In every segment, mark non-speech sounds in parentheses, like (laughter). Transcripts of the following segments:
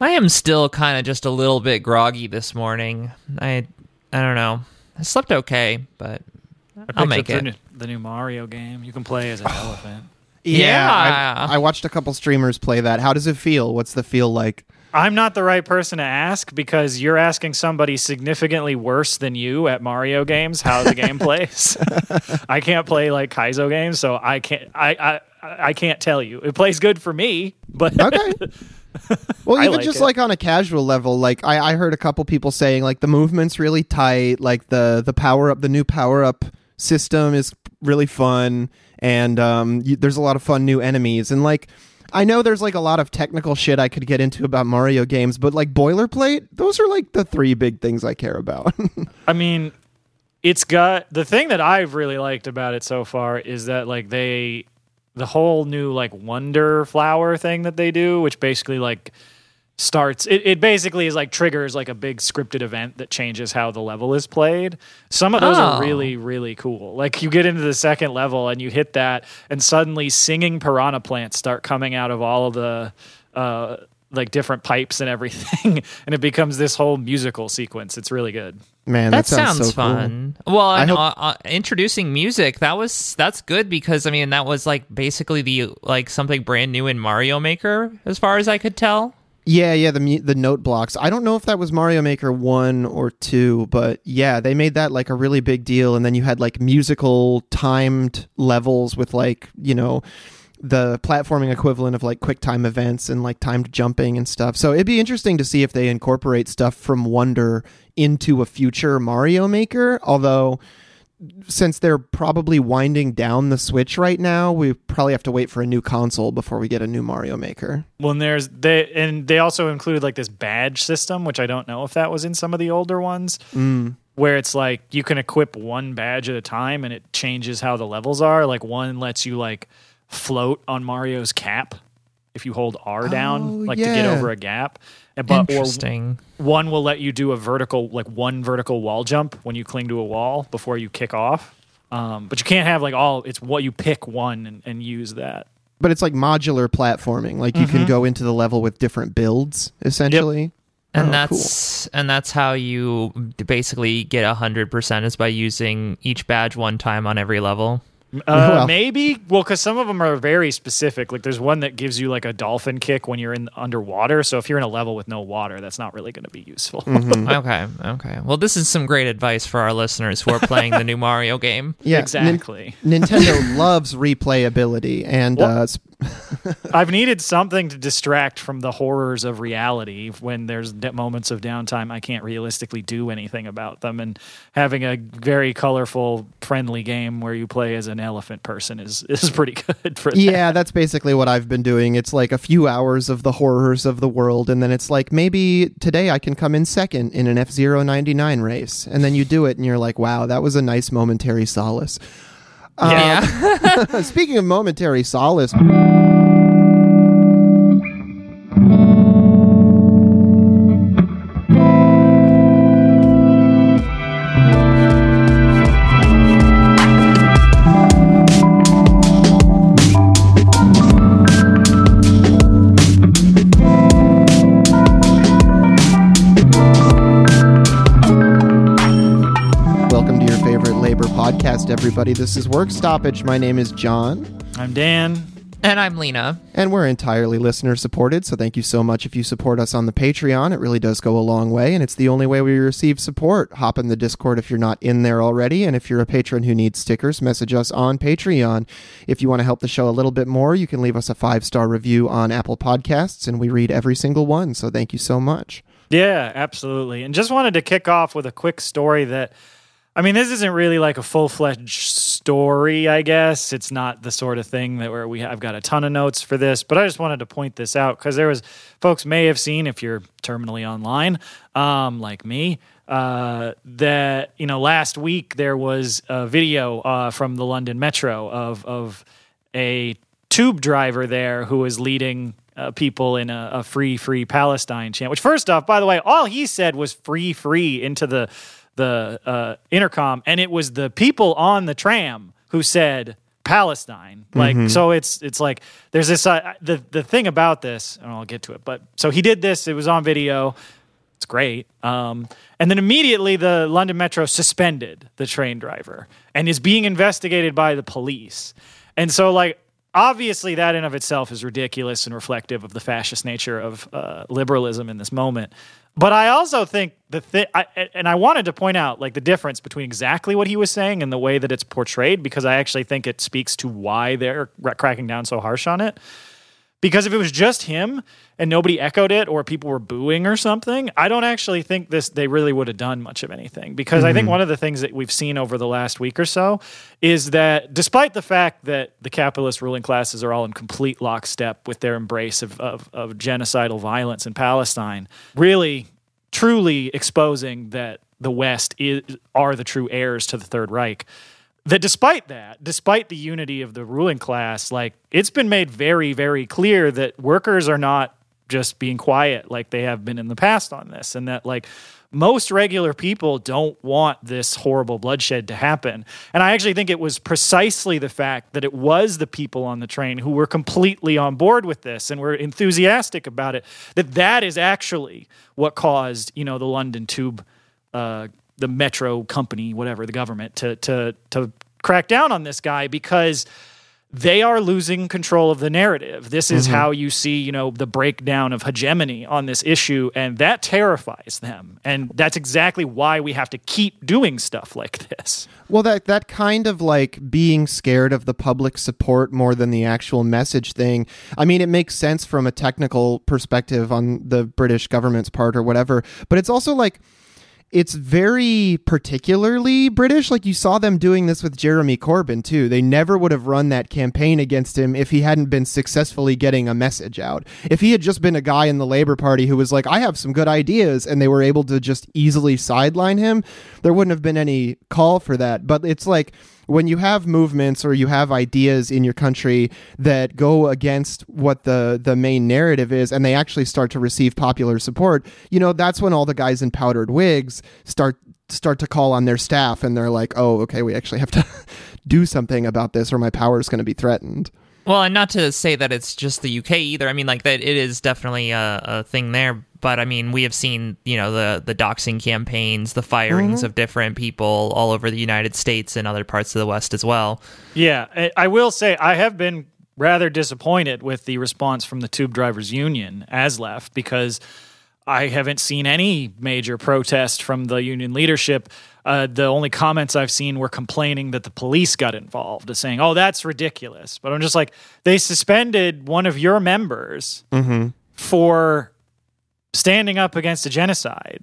I am still kind of just a little bit groggy this morning. I I don't know. I slept okay, but I I'll make up the it. new, the new Mario game. You can play as an (sighs) elephant. Yeah. I, I watched a couple streamers play that. How does it feel? What's the feel like? I'm not the right person to ask because you're asking somebody significantly worse than you at Mario games how the game (laughs) plays. (laughs) I can't play like Kaizo games, so I can't. I I I can't tell you. It plays good for me, but Okay. (laughs) (laughs) Well, even like just it. like on a casual level, like I, I heard a couple people saying like the movement's really tight, like the the power up, the new power up system is really fun, and um, you, there's a lot of fun new enemies, and like I know there's like a lot of technical shit I could get into about Mario games, but like boilerplate, those are like the three big things I care about. (laughs) I mean, it's got the thing that I've really liked about it so far is that like they the whole new like wonder flower thing that they do, which basically like starts it, it basically is like triggers like a big scripted event that changes how the level is played. Some of those Oh. are really, really cool. Like you get into the second level and you hit that and suddenly singing piranha plants start coming out of all of the uh like different pipes and everything (laughs) and it becomes this whole musical sequence. It's really good. Man, that, that, sounds, sounds, so cool. fun. Well, I and, hope- uh, uh, introducing music that was that's good because I mean that was like basically the like something brand new in Mario Maker as far as I could tell. Yeah, yeah, the the note blocks. I don't know if that was Mario Maker 1 or 2, but yeah, they made that like a really big deal and then you had like musical timed levels with like, you know, the platforming equivalent of like quick time events and like timed jumping and stuff. So it'd be interesting to see if they incorporate stuff from Wonder into a future Mario Maker, although since they're probably winding down the Switch right now, we probably have to wait for a new console before we get a new Mario Maker. Well, and there's they and they also included like this badge system, which I don't know if that was in some of the older ones, mm. where it's like you can equip one badge at a time and it changes how the levels are. Like one lets you like float on Mario's cap if you hold R Oh, down, like to get over a gap. And- But or Interesting. one will let you do a vertical, like one vertical wall jump when you cling to a wall before you kick off. Um, but you can't have like all. It's what you pick one and, and use that. but it's like modular platforming. Like you Mm-hmm. can go into the level with different builds, essentially. And Oh, that's and that's how you basically get hundred percent is by using each badge one time on every level. (laughs) Uh, Well. maybe. Well, because some of them are very specific. Like there's one that gives you like a dolphin kick when you're in underwater. So if you're in a level with no water, that's not really going to be useful. Mm-hmm. (laughs) Okay, okay. Well, this is some great advice for our listeners who are playing the new (laughs) Mario game. Yeah, Nin- exactly. Nintendo loves replayability, and Well- uh, sp- (laughs) I've needed something to distract from the horrors of reality when there's moments of downtime. I can't realistically do anything about them, and having a very colorful, friendly game where you play as an elephant person is (laughs) is pretty good for that. yeah, that's basically what I've been doing. It's like a few hours of the horrors of the world, and then it's like maybe today I can come in second in an F Zero ninety nine race, and then you do it, and you're like, wow, that was a nice momentary solace. Yeah. Um, (laughs) (laughs) speaking of momentary solace. Everybody. This is Work Stoppage. My name is John. I'm Dan. and I'm Lina. And we're entirely listener supported, so thank you so much if you support us on the Patreon. It really does go a long way, and it's the only way we receive support. Hop in the Discord if you're not in there already, and if you're a patron who needs stickers, message us on Patreon. If you want to help the show a little bit more, you can leave us a five star review on Apple Podcasts, and we read every single one, so thank you so much. Yeah, absolutely. And just wanted to kick off with a quick story that I mean, this isn't really like a full fledged story, I guess. It's not the sort of thing that where we I've got a ton of notes for this, but I just wanted to point this out because there was folks may have seen if you're terminally online, um, like me, uh, that you know last week there was a video uh, from the London Metro of of a tube driver there who was leading uh, people in a, a free, free Palestine chant. Which, first off, by the way, all he said was "free, free" into the the uh, intercom, and it was the people on the tram who said Palestine. Like so it's it's like there's this uh, the the thing about this and I'll get to it. But so he did this, it was on video. It's great. Um, and then immediately the London Metro suspended the train driver and is being investigated by the police. And so like obviously that in of itself is ridiculous and reflective of the fascist nature of uh, liberalism in this moment. But I also think the thing, and I wanted to point out like the difference between exactly what he was saying and the way that it's portrayed, because I actually think it speaks to why they're cracking down so harsh on it. Because if it was just him and nobody echoed it or people were booing or something, I don't actually think this they really would have done much of anything. Because I think mm-hmm. one of the things that we've seen over the last week or so is that despite the fact that the capitalist ruling classes are all in complete lockstep with their embrace of, of, of genocidal violence in Palestine, really truly exposing that the West is, are the true heirs to the Third Reich that despite that, despite the unity of the ruling class, like it's been made very, very clear that workers are not just being quiet like they have been in the past on this, and that like most regular people don't want this horrible bloodshed to happen. And I actually think it was precisely the fact that it was the people on the train who were completely on board with this and were enthusiastic about it that that is actually what caused, you know, the London Tube uh, the metro company, whatever the government, to to to crack down on this guy because they are losing control of the narrative. This is mm-hmm. how you see, you know, the breakdown of hegemony on this issue, and that terrifies them. And that's exactly why we have to keep doing stuff like this. Well, that that kind of like being scared of the public support more than the actual message thing. I mean, it makes sense from a technical perspective on the British government's part or whatever, but it's also like it's very particularly British. Like you saw them doing this with Jeremy Corbyn too. They never would have run that campaign against him if he hadn't been successfully getting a message out. If he had just been a guy in the Labour Party who was like, I have some good ideas, and they were able to just easily sideline him, there wouldn't have been any call for that. But it's like, when you have movements or you have ideas in your country that go against what the the main narrative is and they actually start to receive popular support you know that's when all the guys in powdered wigs start start to call on their staff and they're like oh okay we actually have to (laughs) do something about this or my power is going to be threatened Well, and not to say that it's just the UK either. I mean, like that it is definitely a, a thing there. But I mean, we have seen you know the the doxing campaigns, the firings of different people all over the United States and other parts of the West as well. Yeah, I- I will say I have been rather disappointed with the response from the Tube Drivers Union ASLEF because I haven't seen any major protest from the union leadership. Uh, the only comments I've seen were complaining that the police got involved, saying, "Oh, that's ridiculous." But I'm just like, they suspended one of your members for standing up against a genocide.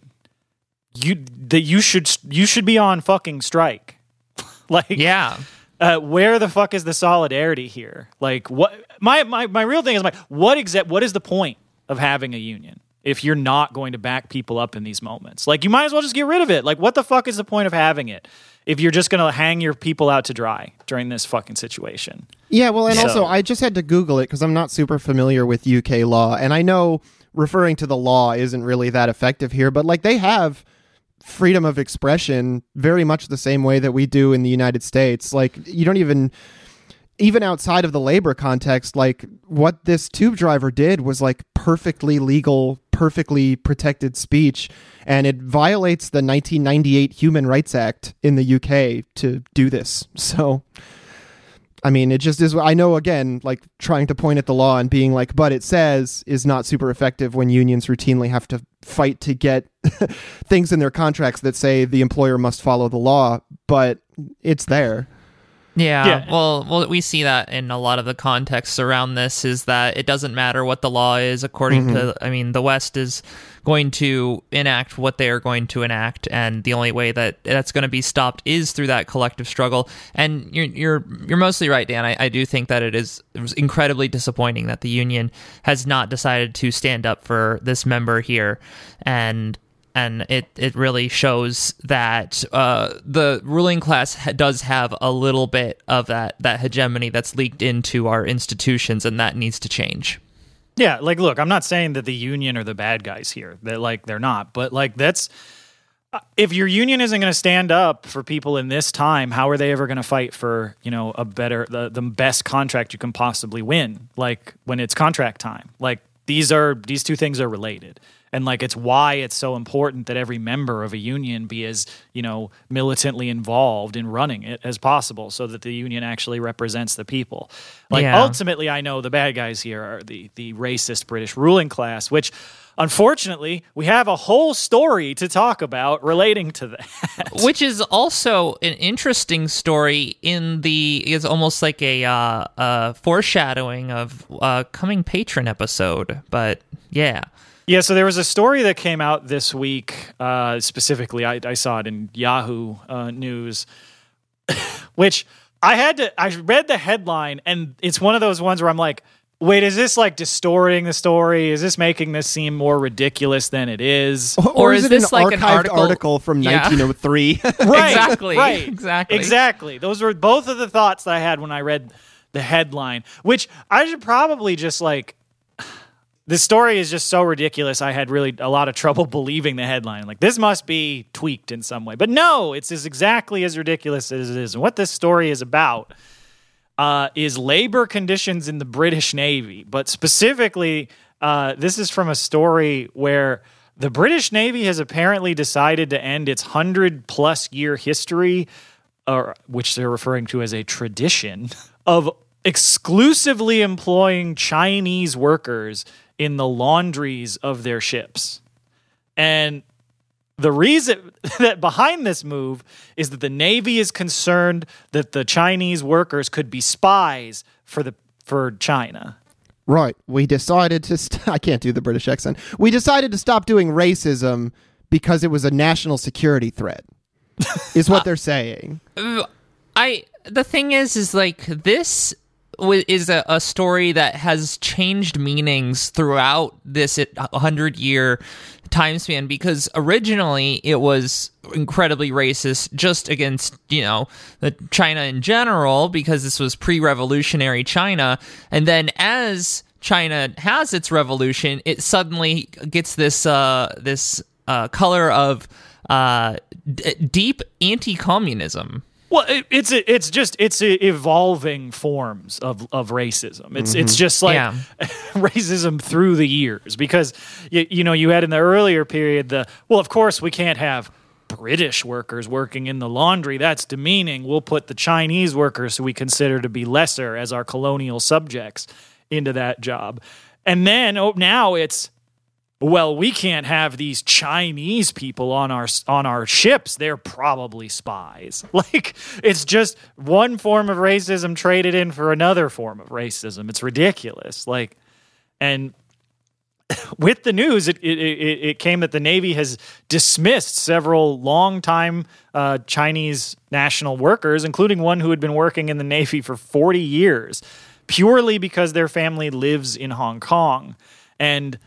You that you should you should be on fucking strike. (laughs) like Yeah. uh, where the fuck is the solidarity here? Like what my my, my real thing is my what exact what is the point of having a union if you're not going to back people up in these moments? Like you might as well just get rid of it. Like what the fuck is the point of having it if you're just going to hang your people out to dry during this fucking situation? Yeah, well, and So- also I just had to Google it because I'm not super familiar with UK law, and I know referring to the law isn't really that effective here, but like they have freedom of expression very much the same way that we do in the United States. Like you don't even even outside of the labor context, like what this tube driver did was like perfectly legal, perfectly protected speech, and it violates the 1998 Human Rights Act in the UK to do this. (laughs) So I mean, it just is. I know, again, like trying to point at the law and being like, but it says is not super effective when unions routinely have to fight to get (laughs) things in their contracts that say the employer must follow the law, but it's there. Yeah, Yeah. Well, well, we see that in a lot of the contexts around this is that it doesn't matter what the law is. According to, mm-hmm. I mean, the West is going to enact what they are going to enact, and the only way that that's going to be stopped is through that collective struggle. And you're you're you're mostly right, Dan. I, I do think that it is incredibly disappointing that the union has not decided to stand up for this member here, and and it it really shows that uh, the ruling class ha- does have a little bit of that that hegemony that's leaked into our institutions, and that needs to change. Yeah, like look, I'm not saying that the union are the bad guys here. That like they're not, but like that's uh, if your union isn't going to stand up for people in this time, how are they ever going to fight for you know a better the the best contract you can possibly win? Like when it's contract time. Like these are these two things are related and like it's why it's so important that every member of a union be as you know militantly involved in running it as possible so that the union actually represents the people. Like Yeah. ultimately i know the bad guys here are the the racist british ruling class which unfortunately we have a whole story to talk about relating to that. (laughs) Which is also an interesting story in the is almost like a uh, uh foreshadowing of uh coming patron episode but yeah Yeah, so there was a story that came out this week. Uh, specifically, I, I saw it in Yahoo uh, News, (coughs) which I had to. I read the headline, and it's one of those ones where I'm like, "Wait, is this like distorting the story? Is this making this seem more ridiculous than it is?" Or, Or is, is this an like an archived article- article from Yeah. 1903? (laughs) (laughs) right, Exactly, Right. exactly. Exactly. Those were both of the thoughts that I had when I read the headline, which I should probably just like. The story is just so ridiculous. I had really a lot of trouble (laughs) believing the headline. Like, this must be tweaked in some way. But no, it's as exactly as ridiculous as it is. And what this story is about uh, is labor conditions in the British Navy. But specifically, uh, this is from a story where the British Navy has apparently decided to end its 100 plus year history, or which they're referring to as a tradition, (laughs) of exclusively employing Chinese workers in the laundries of their ships. And the reason (laughs) that behind this move is that the Navy is concerned that the Chinese workers could be spies for the for China. right. We decided to. St- (laughs) I can't do the British accent. We decided to stop doing racism because it was a national security threat. is what (laughs) they're saying. I the thing is is like this w- is a, a story that has changed meanings throughout this 100 year time span because originally it was incredibly racist just against you know China in general because this was pre-revolutionary China. And then as China has its revolution it suddenly gets this uh this uh color of uh d- deep anti-communism Well, it, it's it's just it's evolving forms of, of racism. It's it's mm-hmm. just like Yeah. (laughs) racism through the years because you, you know you had in the earlier period the well of course we can't have British workers working in the laundry that's demeaning. We'll put the Chinese workers who we consider to be lesser as our colonial subjects into that job, and then oh now it's well, we can't have these Chinese people on our on our ships. They're probably spies. (laughs) Like it's just one form of racism traded in for another form of racism. It's ridiculous. Like, and (laughs) with the news, it it, it, it came that the Navy has dismissed several longtime uh, Chinese national workers, including one who had been working in the Navy for forty years, purely because their family lives in Hong Kong, and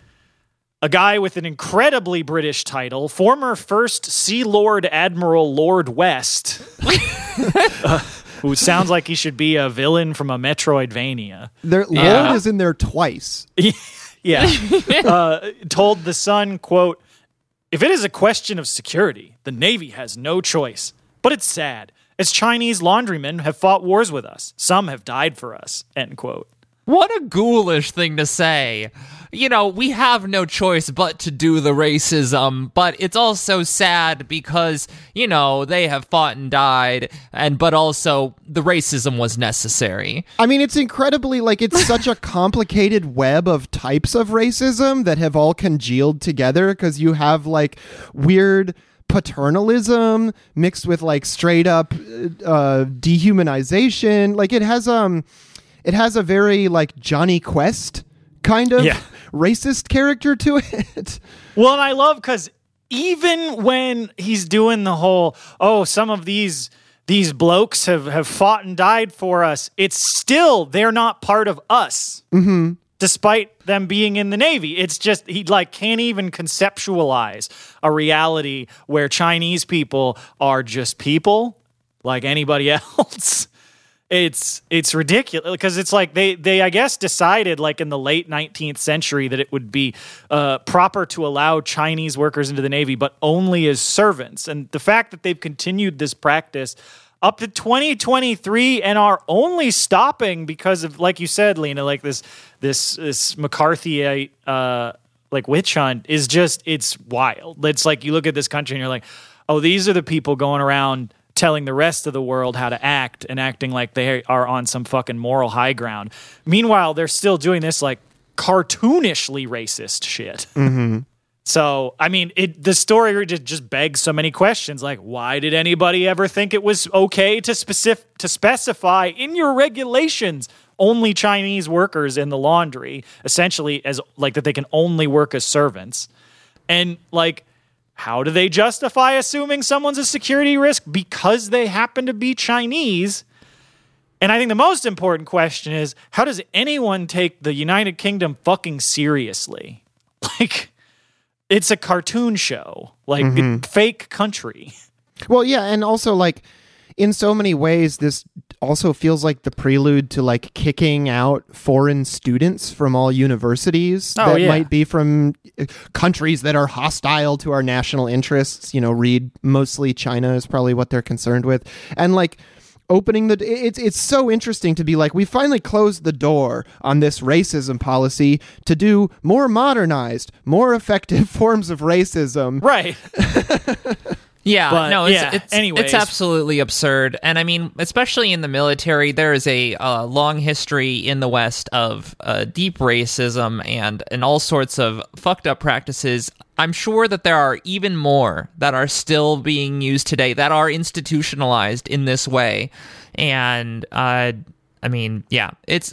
a guy with an incredibly British title, former First Sea Lord Admiral Lord West, (laughs) uh, who sounds like he should be a villain from a Metroidvania. Their Yeah. Lord is in there twice. (laughs) Yeah, uh, told the Sun, "quote If it is a question of security, the Navy has no choice. But it's sad, as Chinese laundrymen have fought wars with us. Some have died for us." End quote. What a ghoulish thing to say. You know, we have no choice but to do the racism, but it's also sad because, you know, they have fought and died, and but also the racism was necessary. I mean, it's incredibly like it's such a (laughs) complicated web of types of racism that have all congealed together because you have like weird paternalism mixed with like straight up uh, dehumanization. Like it has um, it has a very like Jonny Quest kind of Yeah. (laughs) racist character to it. Well, and I love because even when he's doing the whole, oh, some of these these blokes have have fought and died for us, it's still they're not part of us. Mm-hmm. Despite them being in the Navy, it's just he like can't even conceptualize a reality where Chinese people are just people like anybody (laughs) else. It's it's ridiculous because it's like they they I guess decided like in the late 19th century that it would be uh, proper to allow Chinese workers into the navy, but only as servants. And the fact that they've continued this practice up to 2023 and are only stopping because of like you said, Lina, like this this this McCarthyite uh, like witch hunt is just it's wild. It's like you look at this country and you're like, oh, these are the people going around telling the rest of the world how to act and acting like they are on some fucking moral high ground. Meanwhile, they're still doing this like cartoonishly racist shit. Mm-hmm. So, I mean, it the story just, just begs so many questions like why did anybody ever think it was okay to specific to specify in your regulations only Chinese workers in the laundry, essentially as like that they can only work as servants? And like how do they justify assuming someone's a security risk because they happen to be Chinese? And I think the most important question is how does anyone take the United Kingdom fucking seriously? (laughs) Like, it's a cartoon show, like mm-hmm. fake country. (laughs) Well, yeah, and also like in so many ways, this also feels like the prelude to like kicking out foreign students from all universities oh, that yeah. might be from uh, countries that are hostile to our national interests. You know, read mostly China is probably what they're concerned with, and like opening the it's it's so interesting to be like we finally closed the door on this racism policy to do more modernized more effective (laughs) forms of racism right (laughs) Yeah, But, no, it's, yeah, it's, anyways. it's absolutely absurd. And I mean, especially in the military, there is a uh, long history in the West of uh, deep racism and, and all sorts of fucked up practices. I'm sure that there are even more that are still being used today that are institutionalized in this way. And, uh, I mean, yeah, it's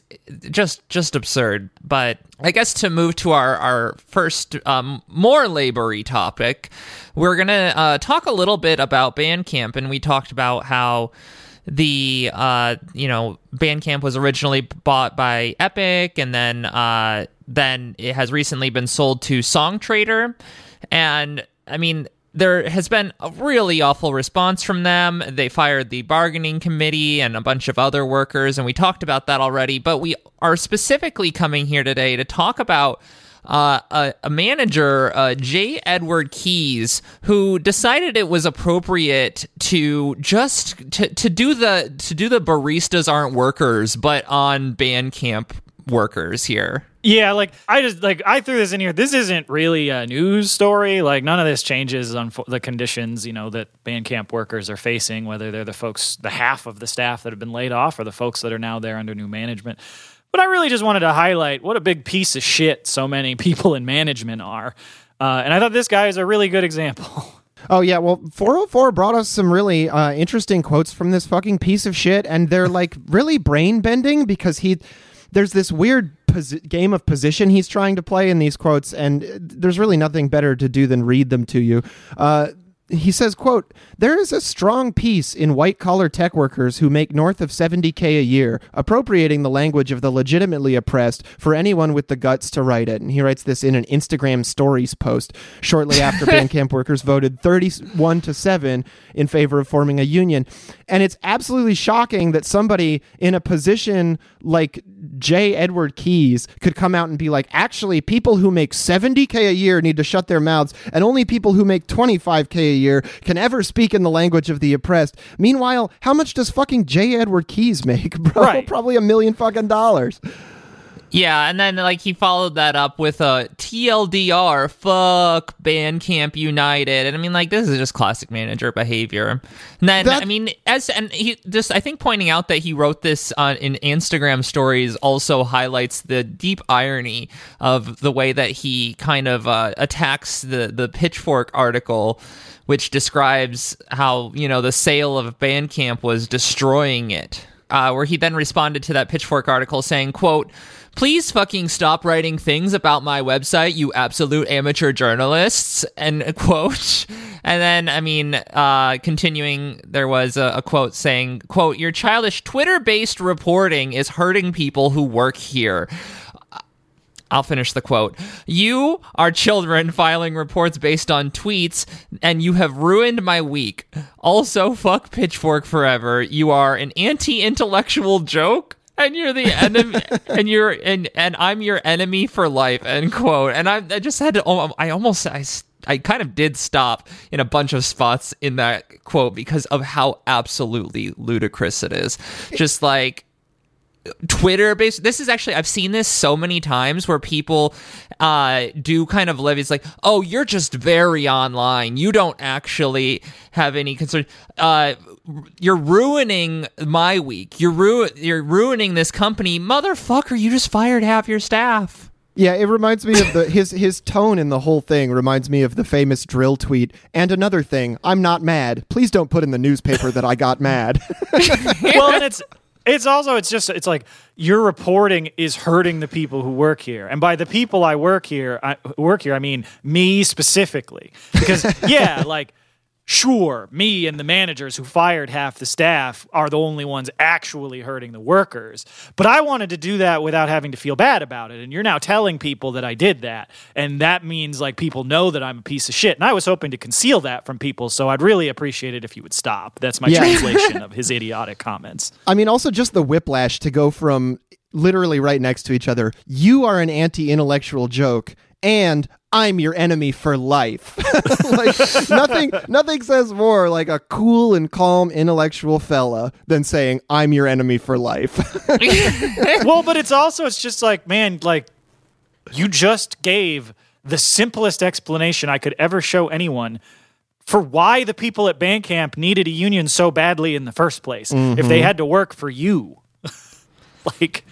just just absurd. But I guess to move to our our first um, more labory topic, we're gonna uh, talk a little bit about Bandcamp, and we talked about how the uh, you know Bandcamp was originally bought by Epic, and then uh, then it has recently been sold to Songtradr, and I mean there has been a really awful response from them. They fired the bargaining committee and a bunch of other workers, and we talked about that already. But we are specifically coming here today to talk about uh, a, a, manager, uh, J. Edward Keyes, who decided it was appropriate to just to, to do the to do the baristas aren't workers, but on Bandcamp workers here. Yeah, like I just like I threw this in here. This isn't really a news story. Like none of this changes on the conditions you know that Bandcamp workers are facing, whether they're the folks, the half of the staff that have been laid off, or the folks that are now there under new management. But I really just wanted to highlight what a big piece of shit so many (laughs) people in management are, uh, and I thought this guy is a really good example. (laughs) Oh yeah, well, 404 brought us some really uh, interesting quotes from this fucking piece of shit, and they're like really brain bending because he, there's this weird game of position he's trying to play in these quotes, and there's really nothing better to do than read them to you. Uh, he says, quote, there is a strong piece in white collar tech workers who make north of 70K a year, appropriating the language of the legitimately oppressed for anyone with the guts to write it. And he writes this in an Instagram stories post shortly after (laughs) Bandcamp workers voted 31 to 7 in favor of forming a union. And it's absolutely shocking that somebody in a position like J. Edward Keyes could come out and be like, actually, people who make 70K a year need to shut their mouths, and only people who make 25K a year can ever speak in the language of the oppressed. Meanwhile, how much does fucking J. Edward Keyes make, (laughs) bro? Right. Probably a million fucking dollars. Yeah, and then like he followed that up with a TLDR, fuck Bandcamp United, and I mean like this is just classic manager behavior. And then That- I mean as and he just I think pointing out that he wrote this on in Instagram stories also highlights the deep irony of the way that he kind of uh, attacks the the Pitchfork article which describes how you know the sale of Bandcamp was destroying it. Uh, where he then responded to that Pitchfork article saying, "quote Please fucking stop writing things about my website, you absolute amateur journalists." And (laughs) quote. And then, I mean, uh, continuing, there was a, a quote saying, "quote Your childish Twitter-based reporting is hurting people who work here." I'll finish the quote. You are children filing reports based on tweets, and you have ruined my week. Also, fuck Pitchfork forever. You are an anti-intellectual joke. And you're the enemy, (laughs) and you're and and I'm your enemy for life. End quote. And I, I just had to. oh, I almost I I kind of did stop in a bunch of spots in that quote because of how absolutely ludicrous it is. Just like Twitter based. This is actually I've seen this so many times where people uh, do kind of live. It's like, oh, you're just very online. You don't actually have any concern. Uh, you're ruining my week. You're ru- You're ruining this company, motherfucker. You just fired half your staff. Yeah, it reminds me of the his his tone in the whole thing reminds me of the famous dril tweet. And another thing, I'm not mad. Please don't put in the newspaper that I got mad. (laughs) well, and it's it's also it's just it's like your reporting is hurting the people who work here, and by the people I work here, I work here, I mean me specifically, because (laughs) yeah, like sure, me and the managers who fired half the staff are the only ones actually hurting the workers. But I wanted to do that without having to feel bad about it. And you're now telling people that I did that. And that means like people know that I'm a piece of shit. And I was hoping to conceal that from people. So I'd really appreciate it if you would stop. That's my Yeah. translation of his (laughs) idiotic comments. I mean, also just the whiplash to go from literally right next to each other. You are an anti-intellectual joke, and I'm your enemy for life. (laughs) like nothing, nothing says more like a cool and calm intellectual fella than saying I'm your enemy for life. (laughs) well, but it's also it's just like, man, like you just gave the simplest explanation I could ever show anyone for why the people at Bandcamp needed a union so badly in the first place. If they mm-hmm. had to work for you. (laughs) like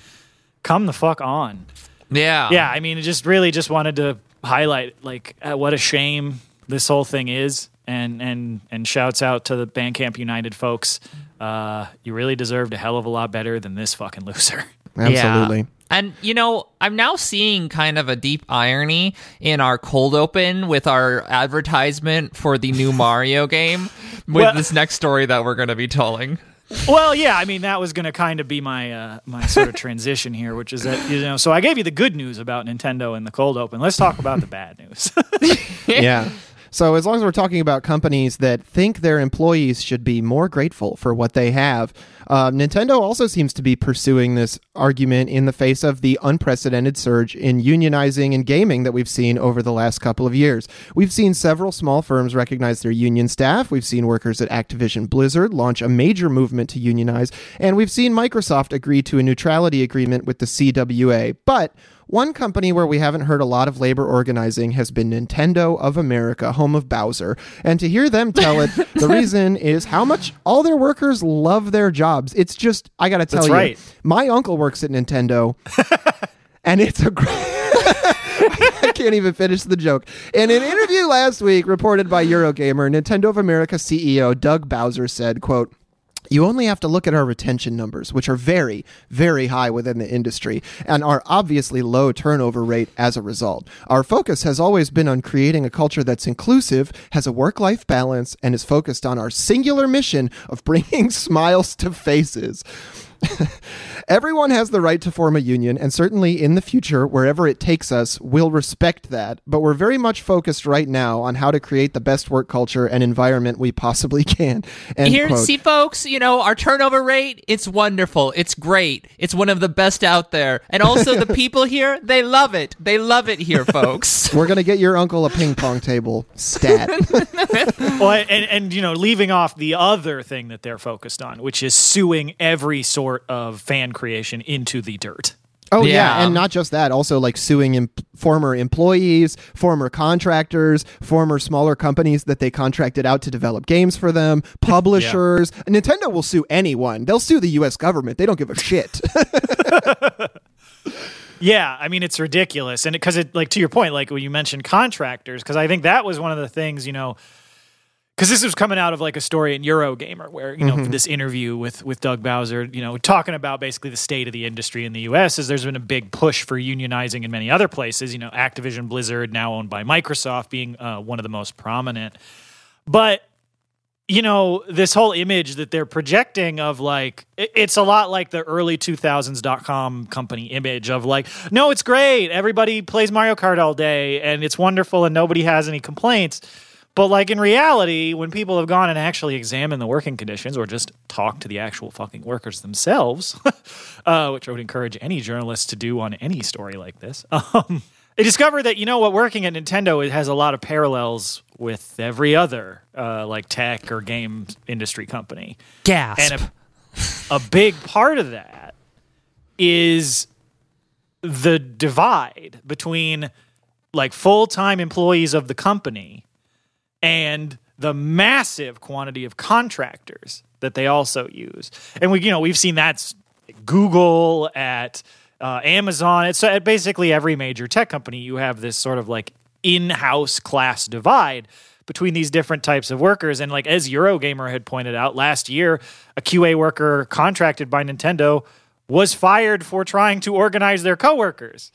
come the fuck on. Yeah. Yeah, I mean, it just really just wanted to highlight like uh, what a shame this whole thing is, and and and shouts out to the Bandcamp United folks. Uh, you really deserved a hell of a lot better than this fucking loser. (laughs) Absolutely. Yeah. And you know, I'm now seeing kind of a deep irony in our cold open with our advertisement for the new Mario game with Well- this next story that we're going to be telling. Well, yeah, I mean that was going to kind of be my uh, my sort of transition here, which is that you know. So I gave you the good news about Nintendo and the cold open. Let's talk about the bad news. (laughs) yeah. So as long as we're talking about companies that think their employees should be more grateful for what they have, uh, Nintendo also seems to be pursuing this argument in the face of the unprecedented surge in unionizing in gaming that we've seen over the last couple of years. We've seen several small firms recognize their union staff. We've seen workers at Activision Blizzard launch a major movement to unionize, and we've seen Microsoft agree to a neutrality agreement with the CWA. But one company where we haven't heard a lot of labor organizing has been Nintendo of America, home of Bowser. And to hear them tell it, the (laughs) reason is how much all their workers love their jobs. It's just, I got to tell That's you, right. my uncle works at Nintendo, (laughs) and it's a great. (laughs) I can't even finish the joke. In an interview last week reported by Eurogamer, Nintendo of America CEO Doug Bowser said, quote, you only have to look at our retention numbers, which are very, very high within the industry and our obviously low turnover rate as a result. Our focus has always been on creating a culture that's inclusive, has a work life balance, and is focused on our singular mission of (laughs) bringing smiles to faces. (laughs) Everyone has the right to form a union, and certainly in the future, wherever it takes us, we'll respect that. But we're very much focused right now on how to create the best work culture and environment we possibly (laughs) can. End Here, quote. see, folks, you know, our turnover rate, it's wonderful. It's great. It's one of the best out there. And also, the (laughs) people here, they love it. They love it here, folks. (laughs) We're gonna get your uncle a ping pong table. Stat. well, and and you know, leaving off the other thing that they're focused on, which is suing every sort of fan creation into the dirt. Oh yeah. Yeah. and not just that. Also, like suing em- former employees, former contractors, former smaller companies that they contracted out to develop games for them, (laughs) publishers. Nintendo will sue anyone. They'll sue the U.S. government. They don't give a shit. (laughs) Yeah, I mean it's ridiculous, and because it, like to your point, like when you mentioned contractors, because I think that was one of the things you know, because this was coming out of like a story in Eurogamer where you know this interview with with Doug Bowser, you know, talking about basically the state of the industry in the U.S. is there's been a big push for unionizing in many other places. You know, Activision Blizzard now owned by Microsoft being uh, one of the most prominent, but you know, this whole image that they're projecting of like, it's a lot like the early 2000s.com company image of like, no, it's great. Everybody plays Mario Kart all day and it's wonderful and nobody has any complaints. But like in reality, when people have gone and actually examined the working conditions or just talked to the actual fucking workers themselves, (laughs) uh, which I would encourage any journalist to do on any story like this, (laughs) um, they discovered that you know what, working at Nintendo it has a lot of parallels with every other uh, like tech or game industry company, Gasp. and a, a big part of that is the divide between like full-time employees of the company and the massive quantity of contractors that they also use. And we, you know, we've seen that's at Google at uh, Amazon. It's at basically every major tech company. You have this sort of like in-house class divide between these different types of workers. And like as Eurogamer had pointed out last year, a QA worker contracted by Nintendo was fired for trying to organize their coworkers.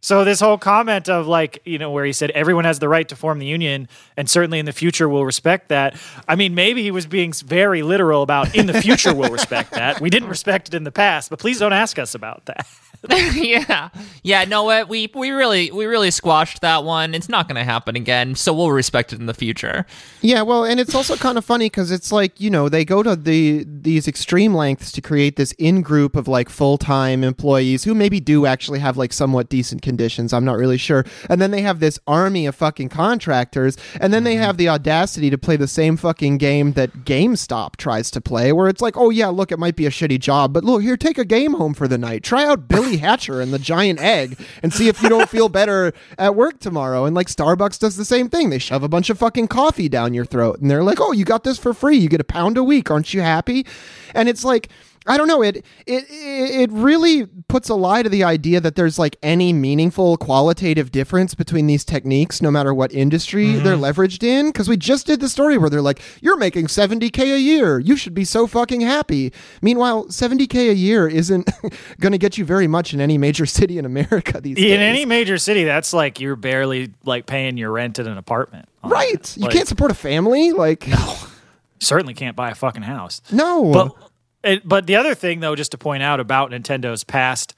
So this whole comment of like, you know, where he said everyone has the right to form the union and certainly in the future we'll respect that. I mean, maybe he was being very literal about in the future we'll respect that. We didn't respect it in the past, but please don't ask us about that. (laughs) (laughs) yeah, yeah. No, what we we really we really squashed that one. It's not going to happen again, so we'll respect it in the future. Yeah, well, and it's also kind of funny because it's like you know they go to the these extreme lengths to create this in group of like full time employees who maybe do actually have like somewhat decent conditions. I'm not really sure, and then they have this army of fucking contractors, and then they mm-hmm. have the audacity to play the same fucking game that GameStop tries to play, where it's like, oh yeah, look, it might be a shitty job, but look here, take a game home for the night. Try out Billy Hatcher and the Giant Egg, and see if you don't feel better at work tomorrow. And like Starbucks does the same thing. They shove a bunch of fucking coffee down your throat, and they're like, "Oh, you got this for free. You get a pound a week. Aren't you happy?" And it's like. I don't know. It it it really puts a lie to the idea that there's like any meaningful qualitative difference between these techniques, no matter what industry mm-hmm. they're leveraged in. Because we just did the story where they're like, "You're making 70k a year. You should be so fucking happy." Meanwhile, 70k a year isn't (laughs) going to get you very much in any major (laughs) city in America these days. In any major city, that's like you're barely like paying your rent in an apartment. right? that. You Like, can't support a family. Like, no (laughs) certainly can't buy a fucking house. no. But it, but the other thing though, just to point out about Nintendo's past,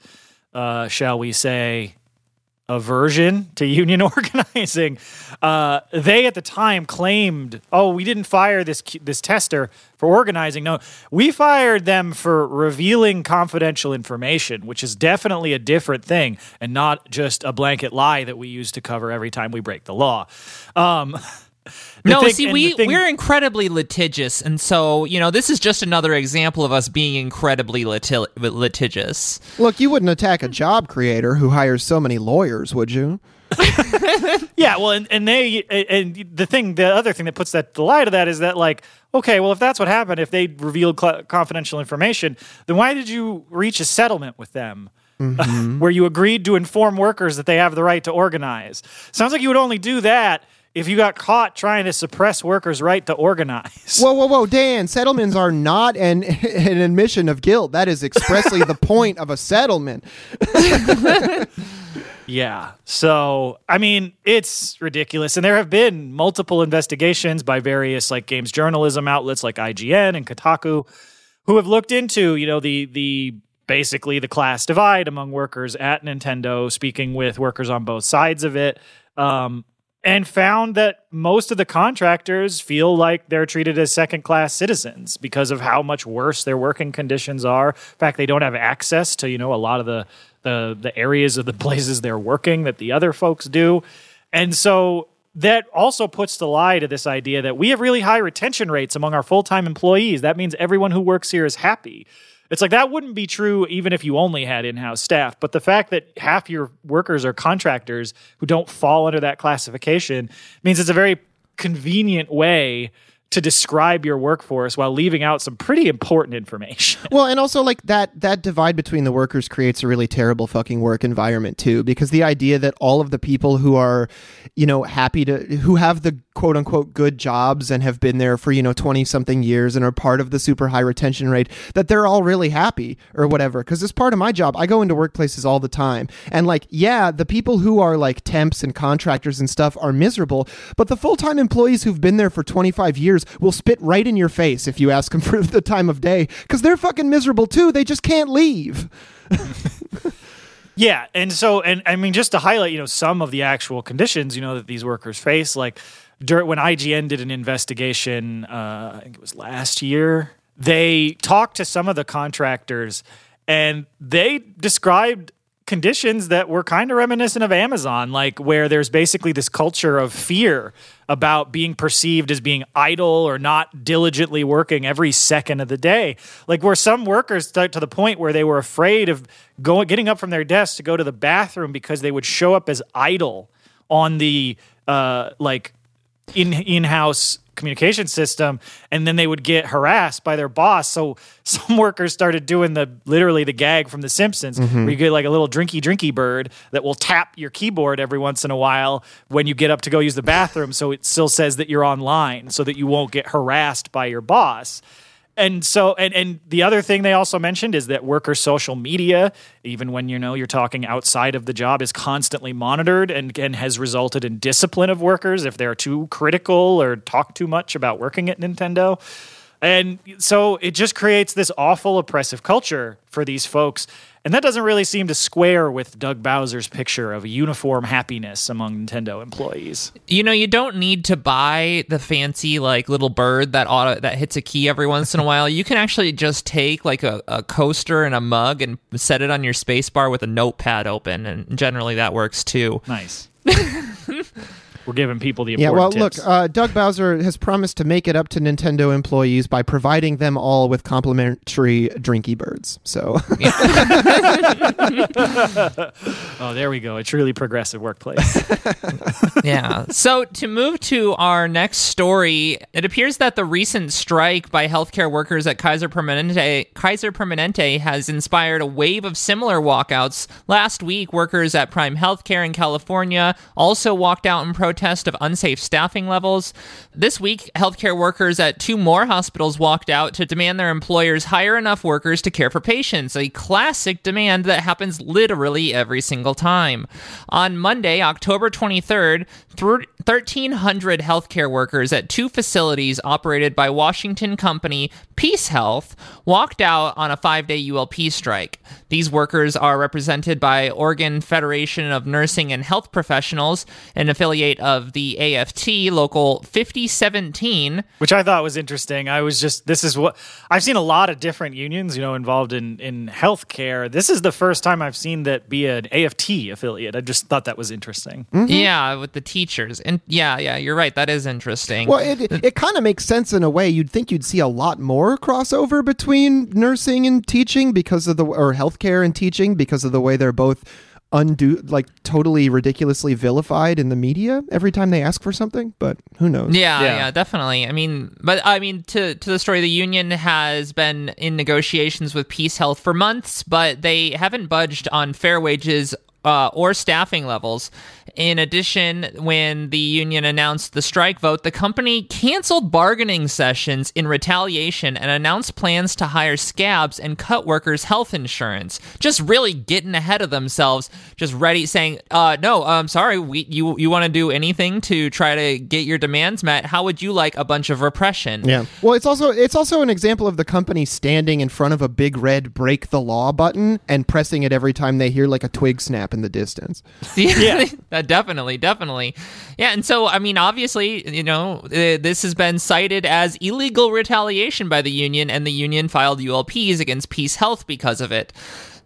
uh, shall we say, aversion to (laughs) union organizing, uh, they at the time claimed, "Oh, we didn't fire this this tester for organizing. No, we fired them for revealing confidential information, which is definitely a different thing and not just a blanket lie that we use to cover every time we break the law." Um, (laughs) no, thing- see, we thing, we're incredibly litigious, and so you know this is just another example of us being incredibly liti- litigious. Look, you wouldn't attack a job creator who hires so many lawyers, would you? (laughs) Yeah, well, and, and they and the thing, the other thing that puts that the lie to that is that like, okay, well, if that's what happened, if they revealed cl- confidential information, then why did you reach a settlement with them? Mm-hmm. (laughs) Where you agreed to inform workers that they have the right to organize. Sounds like you would only do that if you got caught trying to suppress workers' right to organize. Whoa, whoa, whoa, Dan! Settlements are not an (laughs) an admission of guilt. That is expressly the (laughs) point of a settlement. (laughs) Yeah. So, I mean, it's ridiculous. And there have been multiple investigations by various like games journalism outlets like IGN and Kotaku who have looked into, you know, the the basically the class divide among workers at Nintendo, speaking with workers on both sides of it. Um and found that most of the contractors feel like they're treated as second class citizens because of how much worse their working conditions are. In fact, they don't have access to, you know, a lot of the the the areas of the (laughs) places they're working that the other folks do. And so that also puts the lie to this idea that we have really high retention rates among our full-time employees. That means everyone who works here is happy. It's like that wouldn't be true even if you only had in-house staff. But the fact that half your workers are contractors who don't fall under that classification means it's a very convenient way to describe your workforce while leaving out some pretty important information. Well, and also like that that divide between the workers creates a really terrible fucking work environment too because the idea that all of the people who are, you know, happy to who have the quote unquote good jobs and have been there for, you know, 20 something years and are part of the super high retention rate, that they're all really happy or whatever. Cause as part of my job, I go into workplaces all the time. And like, yeah, the people who are like temps and contractors and stuff are miserable, but the full time employees who've been there for 25 years will spit right in your face if you ask them (laughs) for the time of day because they're fucking miserable too. They just can't leave. (laughs) Yeah, and so and I mean just to highlight, you know, some of the actual conditions, you know, that these workers face, like during when IGN did an investigation, uh, I think it was last year, they talked to some of the contractors, and they described conditions that were kind of reminiscent of Amazon, like where there's basically this culture of fear about being perceived as being idle or not diligently working every second of the day. Like where some workers got to the point where they were afraid of going getting up from their desk to go to the bathroom because they would show up as idle on the uh, like in in-house communication system and then they would get harassed by their boss. So (laughs) some workers started doing the literally the gag from the simpsons where mm-hmm. you get like a little drinky drinky bird that will tap your keyboard every once in a while when you get up to go use the bathroom. So it still says that you're online so that you won't get harassed by your boss and so and and the other thing they also mentioned is that worker social media even when you know you're talking outside of the job is constantly monitored and and has resulted in discipline of workers if they're too critical or talk too much about working at Nintendo and so it just creates this awful oppressive culture for these folks and that doesn't really seem to square with Doug Bowser's picture of uniform happiness among Nintendo employees. You know, you don't need to buy the fancy like little bird that auto that hits a key every once in a while. You can actually just take like a, a coaster and a mug and set it on your spacebar with a notepad open, and generally that works too. Nice. (laughs) We're giving people the Yeah, well, tips. look, uh, Doug Bowser has promised to make it up to Nintendo employees by providing them all with complimentary Drinky Birds. So, (laughs) oh, there we go. A truly progressive workplace. (laughs) yeah. So to move to our next story, it appears that the recent strike by healthcare workers at Kaiser Permanente, Kaiser Permanente has inspired a wave of similar walkouts. Last week, workers at Prime Healthcare in California also walked out in protest of unsafe staffing levels. This week, healthcare workers at two more hospitals walked out to demand their employers hire enough workers to care for patients, a classic demand that happens literally every single time. On Monday, October 23rd, through 1,300 healthcare workers at two facilities operated by Washington company PeaceHealth walked out on a five day ULP strike. These workers are represented by Oregon Federation of Nursing and Health Professionals, an affiliate of the AFT Local 5017. which I thought was interesting. I was just this is what I've seen a lot of different unions, you know, involved in in healthcare. This is the first time I've seen that be an AFT affiliate. I just thought that was interesting. Mm-hmm. Yeah, with the teachers. And yeah, yeah, you're right. That is interesting. well, it, it kind of makes sense in a way. You'd think you'd see a lot more crossover between nursing and teaching because of the, or healthcare and teaching because of the way they're both undue, like totally ridiculously vilified in the media every time they ask for something. But who knows? Yeah, Yeah. yeah, definitely. I mean, but I mean, to to the story, the union has been in negotiations with PeaceHealth for months, but they haven't budged on fair wages. Uh, or staffing levels. In addition, when the union announced the strike vote, the company canceled bargaining sessions in retaliation and announced plans to hire scabs and cut workers' health insurance. Just really getting ahead of themselves, just ready, saying, uh, "No, I'm sorry, we you you want to do anything to try to get your demands met? How would you like a bunch of repression?" Yeah. Well, it's also it's also an example of the company standing in front of a big red break the law button and pressing it every time they hear like a twig snap in the distance. (laughs) Yeah, that (laughs) definitely, definitely. Yeah, and so I mean, obviously, you know, uh, this has been cited as illegal retaliation by the union, and the union filed ULPs against PeaceHealth because of it.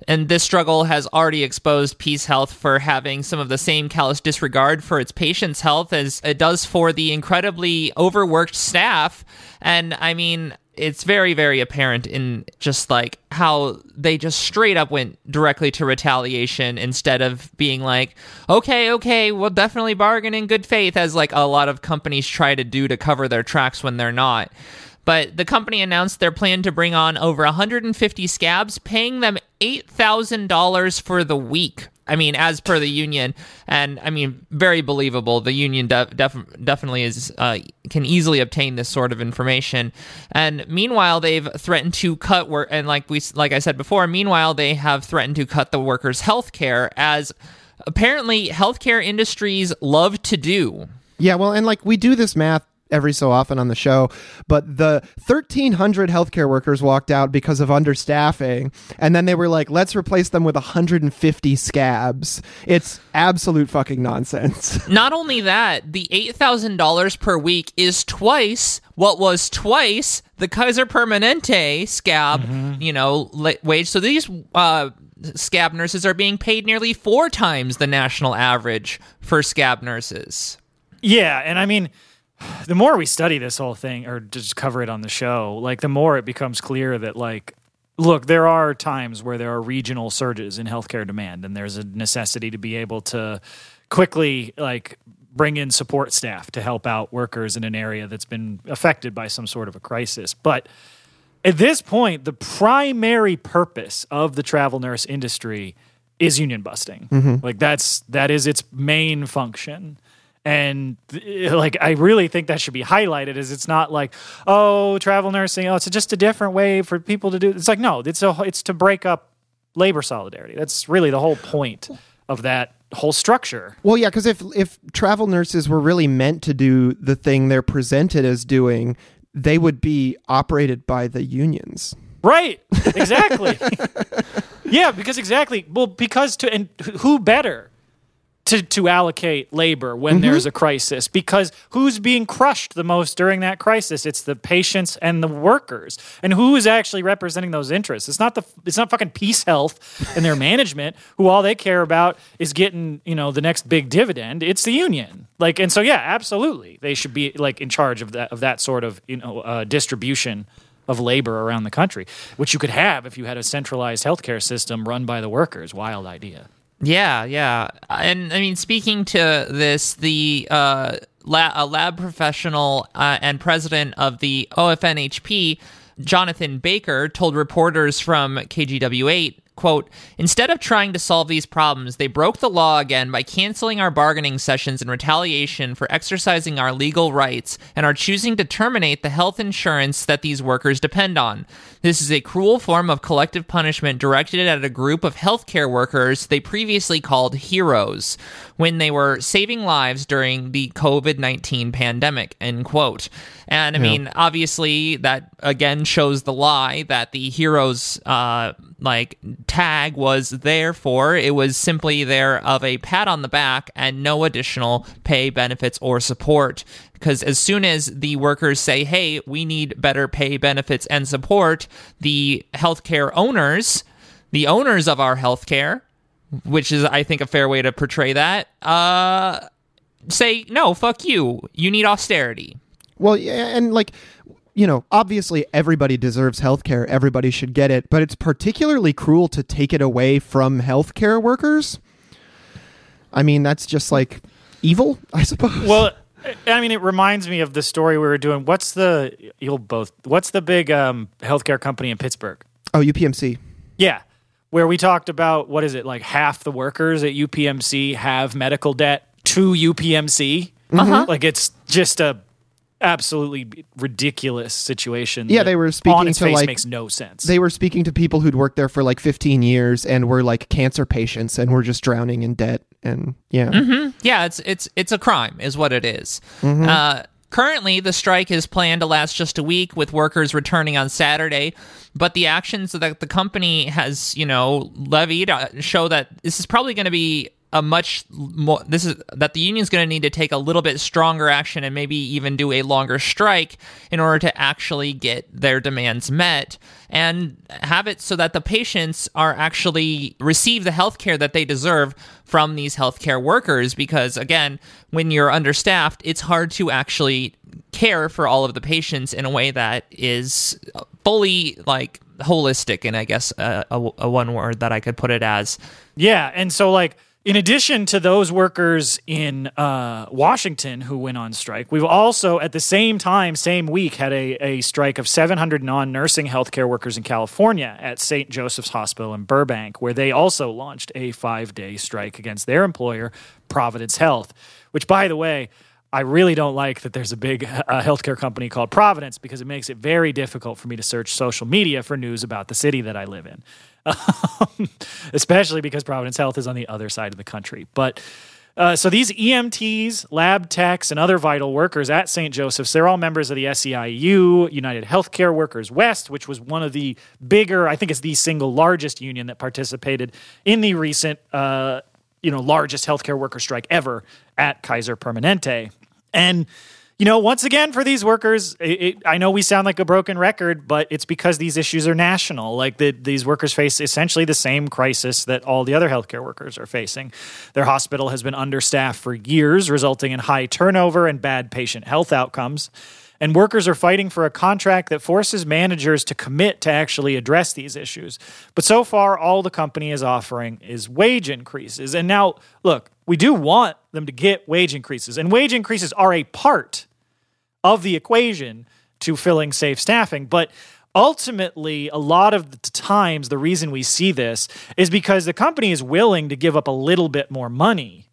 And this struggle has already exposed PeaceHealth for having some of the same callous disregard for its patients' health as it does for the incredibly overworked staff. And I mean, it's very, very apparent in just like how they just straight up went directly to retaliation instead of being like, okay, okay, we'll definitely bargain in good faith, as like a lot of companies try to do to cover their tracks when they're not. But the company announced their plan to bring on over 150 scabs, paying them $8,000 for the week. I mean, as per the union, and I mean, very believable. The union def- def- definitely is uh, can easily obtain this sort of information. And meanwhile, they've threatened to cut work. And like we, like I said before, meanwhile they have threatened to cut the workers' health care, as apparently healthcare industries love to do. Yeah, well, and like we do this math every so often on the show, but the 1,300 healthcare workers walked out because of understaffing, and then they were like, let's replace them with 150 scabs. It's absolute fucking nonsense. (laughs) Not only that, the $8,000 per week is twice what was twice the Kaiser Permanente scab, mm-hmm. you know, wage. So these uh, scab nurses are being paid nearly four times the national average for scab nurses. Yeah, and I mean, (sighs) the more we study this whole thing or just cover it on the show, like the more it becomes clear that like look, there are times where there are regional surges in healthcare demand and there's a necessity to be able to quickly like bring in support staff to help out workers in an area that's been affected by some sort of a crisis. But at this point, the primary purpose of the travel nurse industry is union busting. Mm-hmm. Like that's that is its main function and (laughs) like i really think that should be highlighted is it's not like oh travel nursing oh it's just a different way for people to do it's like no it's a it's to break up labor solidarity. That's really the whole point of that whole structure. Well yeah because if if travel nurses were really meant to do the thing they're presented as doing they would be operated by the unions. Right exactly. (laughs) Yeah because exactly well because to and who better to, to allocate labor when mm-hmm. there's a crisis because who's being crushed the most during that crisis? It's the patients and the workers. And who is actually representing those interests? It's not the it's not fucking PeaceHealth and their management who all they care about is getting you know the next big dividend. It's the union. Like and so yeah absolutely. They should be like in charge of that of that sort of you know uh, distribution of labor around the country which you could have if you had a centralized healthcare system run by the workers. Wild idea yeah, yeah. And I mean, speaking to this, the uh, a lab professional uh, and president of the OFNHP, Jonathan Baker, told reporters from KGW8 Quote, instead of trying to solve these problems, they broke the law again by canceling our bargaining sessions in retaliation for exercising our legal rights and are choosing to terminate the health insurance that these workers depend on. This is a cruel form of collective punishment directed at a group of healthcare workers they previously called heroes when they were saving lives during the COVID 19 pandemic, end quote. And I yeah. mean, obviously, that again shows the lie that the heroes, uh, like tag was there for. It was simply there of a pat on the back and no additional pay, benefits, or support. Because as soon as the workers say, hey, we need better pay, benefits, and support, the healthcare owners, the owners of our healthcare, which is, I think, a fair way to portray that, uh, say, no, fuck you. You need austerity. Well, yeah, and like you know, obviously everybody deserves healthcare, everybody should get it, but it's particularly cruel to take it away from healthcare workers. I mean, that's just like evil, I suppose. Well, I mean, it reminds me of the story we were doing. What's the you'll both? What's the big um, healthcare company in Pittsburgh? Oh, UPMC. Yeah, where we talked about what is it like half the workers at UPMC have medical debt to UPMC. Uh-huh. Like it's just a absolutely ridiculous situation. Yeah, they were speaking to like makes no sense. They were speaking to people who'd worked there for like 15 years and were like cancer patients and were just drowning in debt and yeah. Mm-hmm. Yeah, it's it's it's a crime is what it is. Mm-hmm. Uh, Currently, the strike is planned to last just a week with workers returning on Saturday, but the actions that the company has, you know, levied uh, show that this is probably going to be a much more this is that the union's going to need to take a little bit stronger action and maybe even do a longer strike in order to actually get their demands met and have it so that the patients are actually receive the health care that they deserve from these healthcare workers. Because again when you're understaffed it's hard to actually care for all of the patients in a way that is fully like holistic and i guess uh, a, a one word that i could put it as. Yeah and so like In addition to those workers in uh, Washington who went on strike, we've also, at the same time, same week, had a, a strike of 700 non nursing healthcare workers in California at St. Joseph's Hospital in Burbank, where they also launched a five day strike against their employer, Providence Health, which, by the way, I really don't like that there's a big (laughs) uh, healthcare company called Providence because it makes it very difficult for me to search social media for news about the city that I live in. (laughs) Especially because Providence Health is on the other side of the country. But uh, so these EMTs, lab techs, and other vital workers at St. Joseph's, they're all members of the SEIU, United Healthcare Workers West, which was one of the bigger, I think it's the single largest union that participated in the recent, uh, you know, largest healthcare worker strike ever at Kaiser Permanente. And you know, once again, for these workers, it, it, I know we sound like a broken record, but it's because these issues are national. Like the, these workers face essentially the same crisis that all the other healthcare workers are facing. Their hospital has been understaffed for years, resulting in high turnover and bad patient health outcomes. And workers are fighting for a contract that forces managers to commit to actually address these issues. But so far, all the company is offering is wage increases. And now, look, we do want them to get wage increases, and wage increases are a part of the equation to filling safe staffing. But ultimately, a lot of the times, the reason we see this is because the company is willing to give up a little bit more money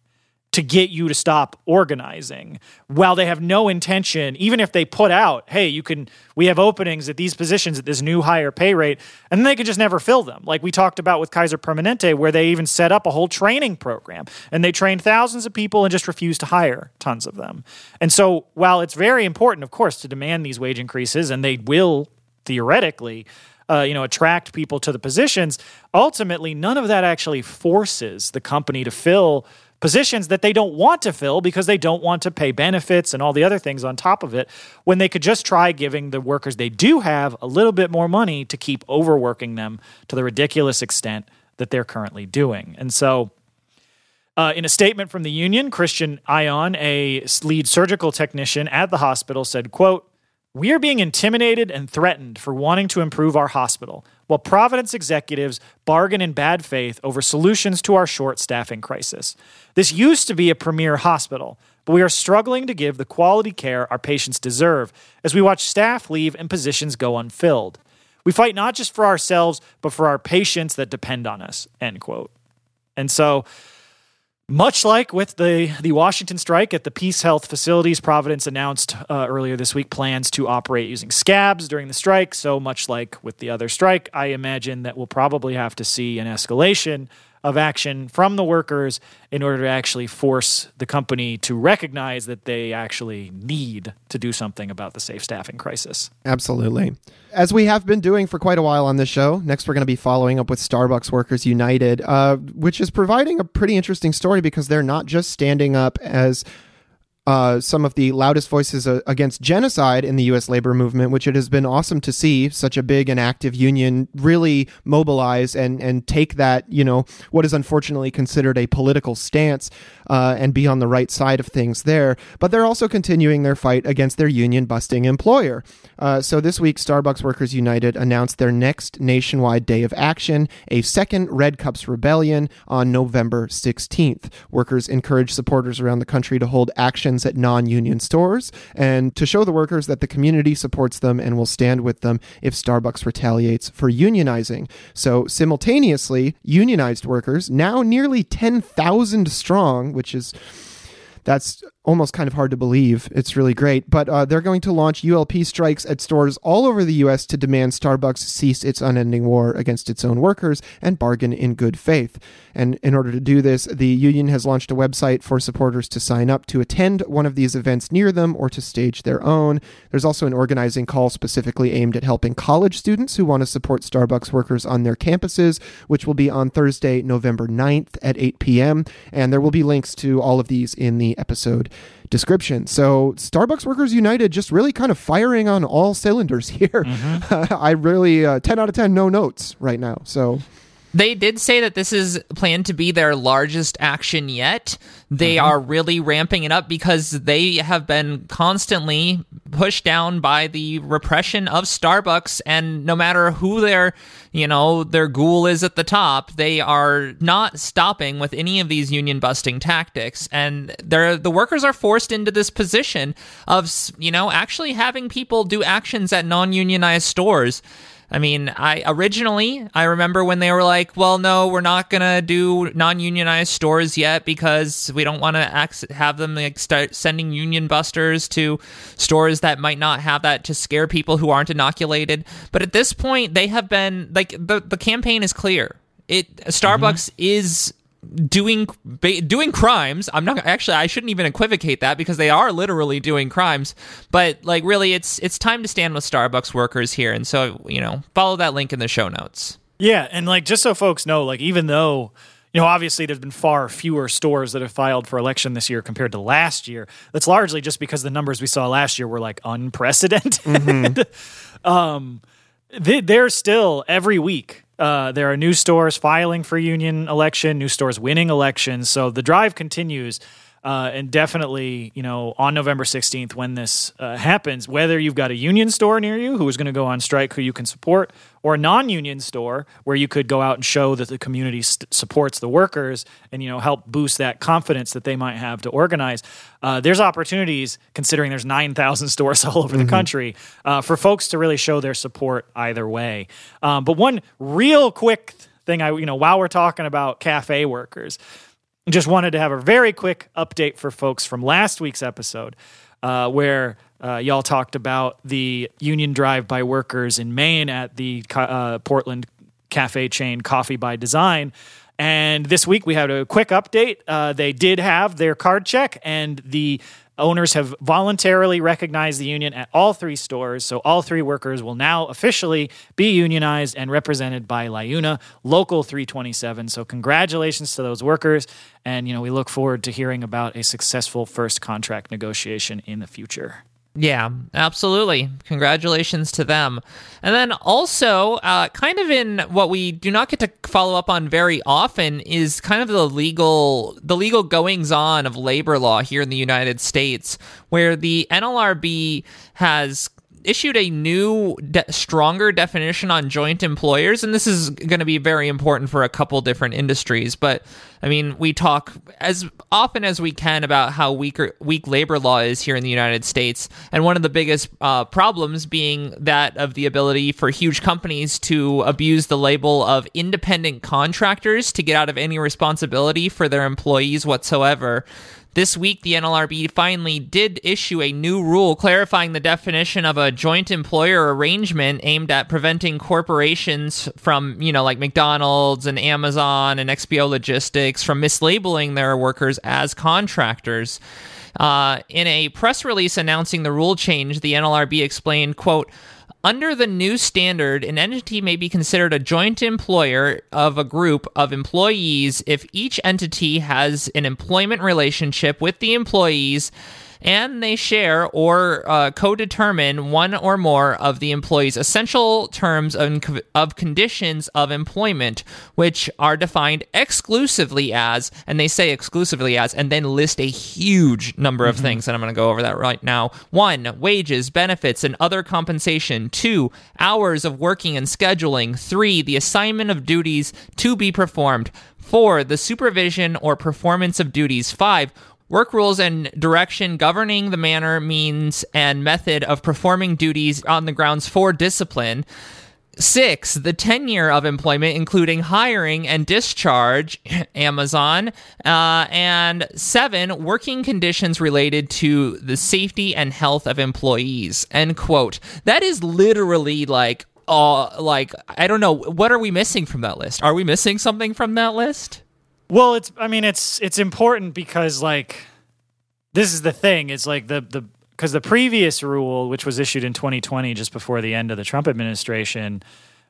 to get you to stop organizing. While they have no intention even if they put out hey you can we have openings at these positions at this new higher pay rate and then they could just never fill them. Like we talked about with kaiser permanente where they even set up a whole training program and they trained thousands of people and just refused to hire tons of them. And so while it's very important of course to demand these wage increases and they will theoretically uh, you know attract people to the positions ultimately none of that actually forces the company to fill positions that they don't want to fill because they don't want to pay benefits and all the other things on top of it when they could just try giving the workers they do have a little bit more money to keep overworking them to the ridiculous extent that they're currently doing. And so uh, in a statement from the union, Christian Ion, a lead surgical technician at the hospital, said, quote, we are being intimidated and threatened for wanting to improve our hospital, while Providence executives bargain in bad faith over solutions to our short staffing crisis. This used to be a premier hospital, but we are struggling to give the quality care our patients deserve as we watch staff leave and positions go unfilled. We fight not just for ourselves, but for our patients that depend on us. End quote. And so much like with the, the Washington strike at the PeaceHealth facilities, Providence announced uh, earlier this week plans to operate using scabs during the strike. So, much like with the other strike, I imagine that we'll probably have to see an escalation of action from the workers in order to actually force the company to recognize that they actually need to do something about the safe staffing crisis. Absolutely. As we have been doing for quite a while on this show, next we're going to be following up with Starbucks Workers United, uh, which is providing a pretty interesting story because they're not just standing up as uh, some of the loudest voices uh, against genocide in the U.S. labor movement, which it has been awesome to see such a big and active union really mobilize and and take that you know what is unfortunately considered a political stance uh, and be on the right side of things there. But they're also continuing their fight against their union busting employer. Uh, so this week, Starbucks Workers United announced their next nationwide day of action, a second Red Cups rebellion on November 16th. Workers encourage supporters around the country to hold at non union stores and to show the workers that the community supports them and will stand with them if Starbucks retaliates for unionizing. So, simultaneously, unionized workers, now nearly 10,000 strong, which is that's almost kind of hard to believe. It's really great. But uh, they're going to launch ULP strikes at stores all over the U.S. to demand Starbucks cease its unending war against its own workers and bargain in good faith. And in order to do this, the union has launched a website for supporters to sign up to attend one of these events near them or to stage their own. There's also an organizing call specifically aimed at helping college students who want to support Starbucks workers on their campuses, which will be on Thursday, November 9th at 8 p.m. And there will be links to all of these in the episode description. So Starbucks Workers United just really kind of firing on all cylinders (laughs) here. Mm-hmm. (laughs) I really uh, 10 out of 10 no notes right now. So they did say that this is planned to be their largest action yet. They mm-hmm. are really ramping it up because they have been constantly pushed down by the repression of Starbucks. And no matter who their, you know, their ghoul is at the top, they are not stopping with any of these union busting tactics. And they're the workers are forced into this position of, you know, actually having people do actions at non-unionized stores I mean, I originally I remember when they were like, "Well, no, we're not gonna do non-unionized stores yet because we don't want to have them like start sending union busters to stores that might not have that to scare people who aren't inoculated." But at this point, they have been like the the campaign is clear. It Starbucks mm-hmm. is doing doing crimes. I'm not actually I shouldn't even equivocate that because they are literally doing crimes. But like really it's it's time to stand with Starbucks workers here and so you know, follow that link in the show notes. Yeah, and like just so folks know, like even though you know, obviously there's been far fewer stores that have filed for election this year compared to last year. That's largely just because the numbers we saw last year were like unprecedented. Mm-hmm. (laughs) um, they, they're still every week uh, there are new stores filing for union election, new stores winning elections. So the drive continues. Uh, and definitely, you know, on November 16th, when this uh, happens, whether you've got a union store near you who is going to go on strike who you can support, or a non union store where you could go out and show that the community st- supports the workers and, you know, help boost that confidence that they might have to organize, uh, there's opportunities, considering there's 9,000 (laughs) stores all over mm-hmm. the country, uh, for folks to really show their support either way. Um, but one real quick thing, I, you know, while we're talking about cafe workers, just wanted to have a very quick update for folks from last week's episode, uh, where uh, y'all talked about the union drive by workers in Maine at the uh, Portland cafe chain Coffee by Design. And this week we had a quick update. Uh, they did have their card check, and the Owners have voluntarily recognized the union at all three stores, so all three workers will now officially be unionized and represented by LIUNA Local 327. So congratulations to those workers, and you know we look forward to hearing about a successful first contract negotiation in the future. Yeah, absolutely. Congratulations to them. And then also, uh, kind of in what we do not get to follow up on very often is kind of the legal the legal goings on of labor law here in the United States, where the NLRB has issued a new, de- stronger definition on joint employers, and this is going to be very important for a couple different industries. But I mean, we talk as often as we can about how weaker, weak labor law is here in the United States, and one of the biggest uh, problems being that of the ability for huge companies to abuse the label of independent contractors to get out of any responsibility for their employees whatsoever. This week, the NLRB finally did issue a new rule clarifying the definition of a joint employer arrangement aimed at preventing corporations from, you know, like McDonald's and Amazon and XPO Logistics from mislabeling their workers as contractors. Uh, in a press release announcing the rule change, the NLRB explained, quote, under the new standard, an entity may be considered a joint employer of a group of employees if each entity has an employment relationship with the employees and they share or uh, co-determine one or more of the employee's essential terms of, of conditions of employment, which are defined exclusively as, and they say exclusively as, and then list a huge number of mm-hmm. things, and I'm going to go over that right now. One, wages, benefits, and other compensation. Two, hours of working and scheduling. Three, the assignment of duties to be performed. Four, the supervision or performance of duties. Five, Work rules and direction governing the manner, means, and method of performing duties on the grounds for discipline. Six, the tenure of employment, including hiring and discharge, (laughs) Amazon. Uh, and seven, working conditions related to the safety and health of employees. End quote. That is literally like, uh, like, I don't know. What are we missing from that list? Are we missing something from that list? Well, it's I mean it's it's important because like this is the thing. It's like the the because the previous rule, which was issued in 2020, just before the end of the Trump administration,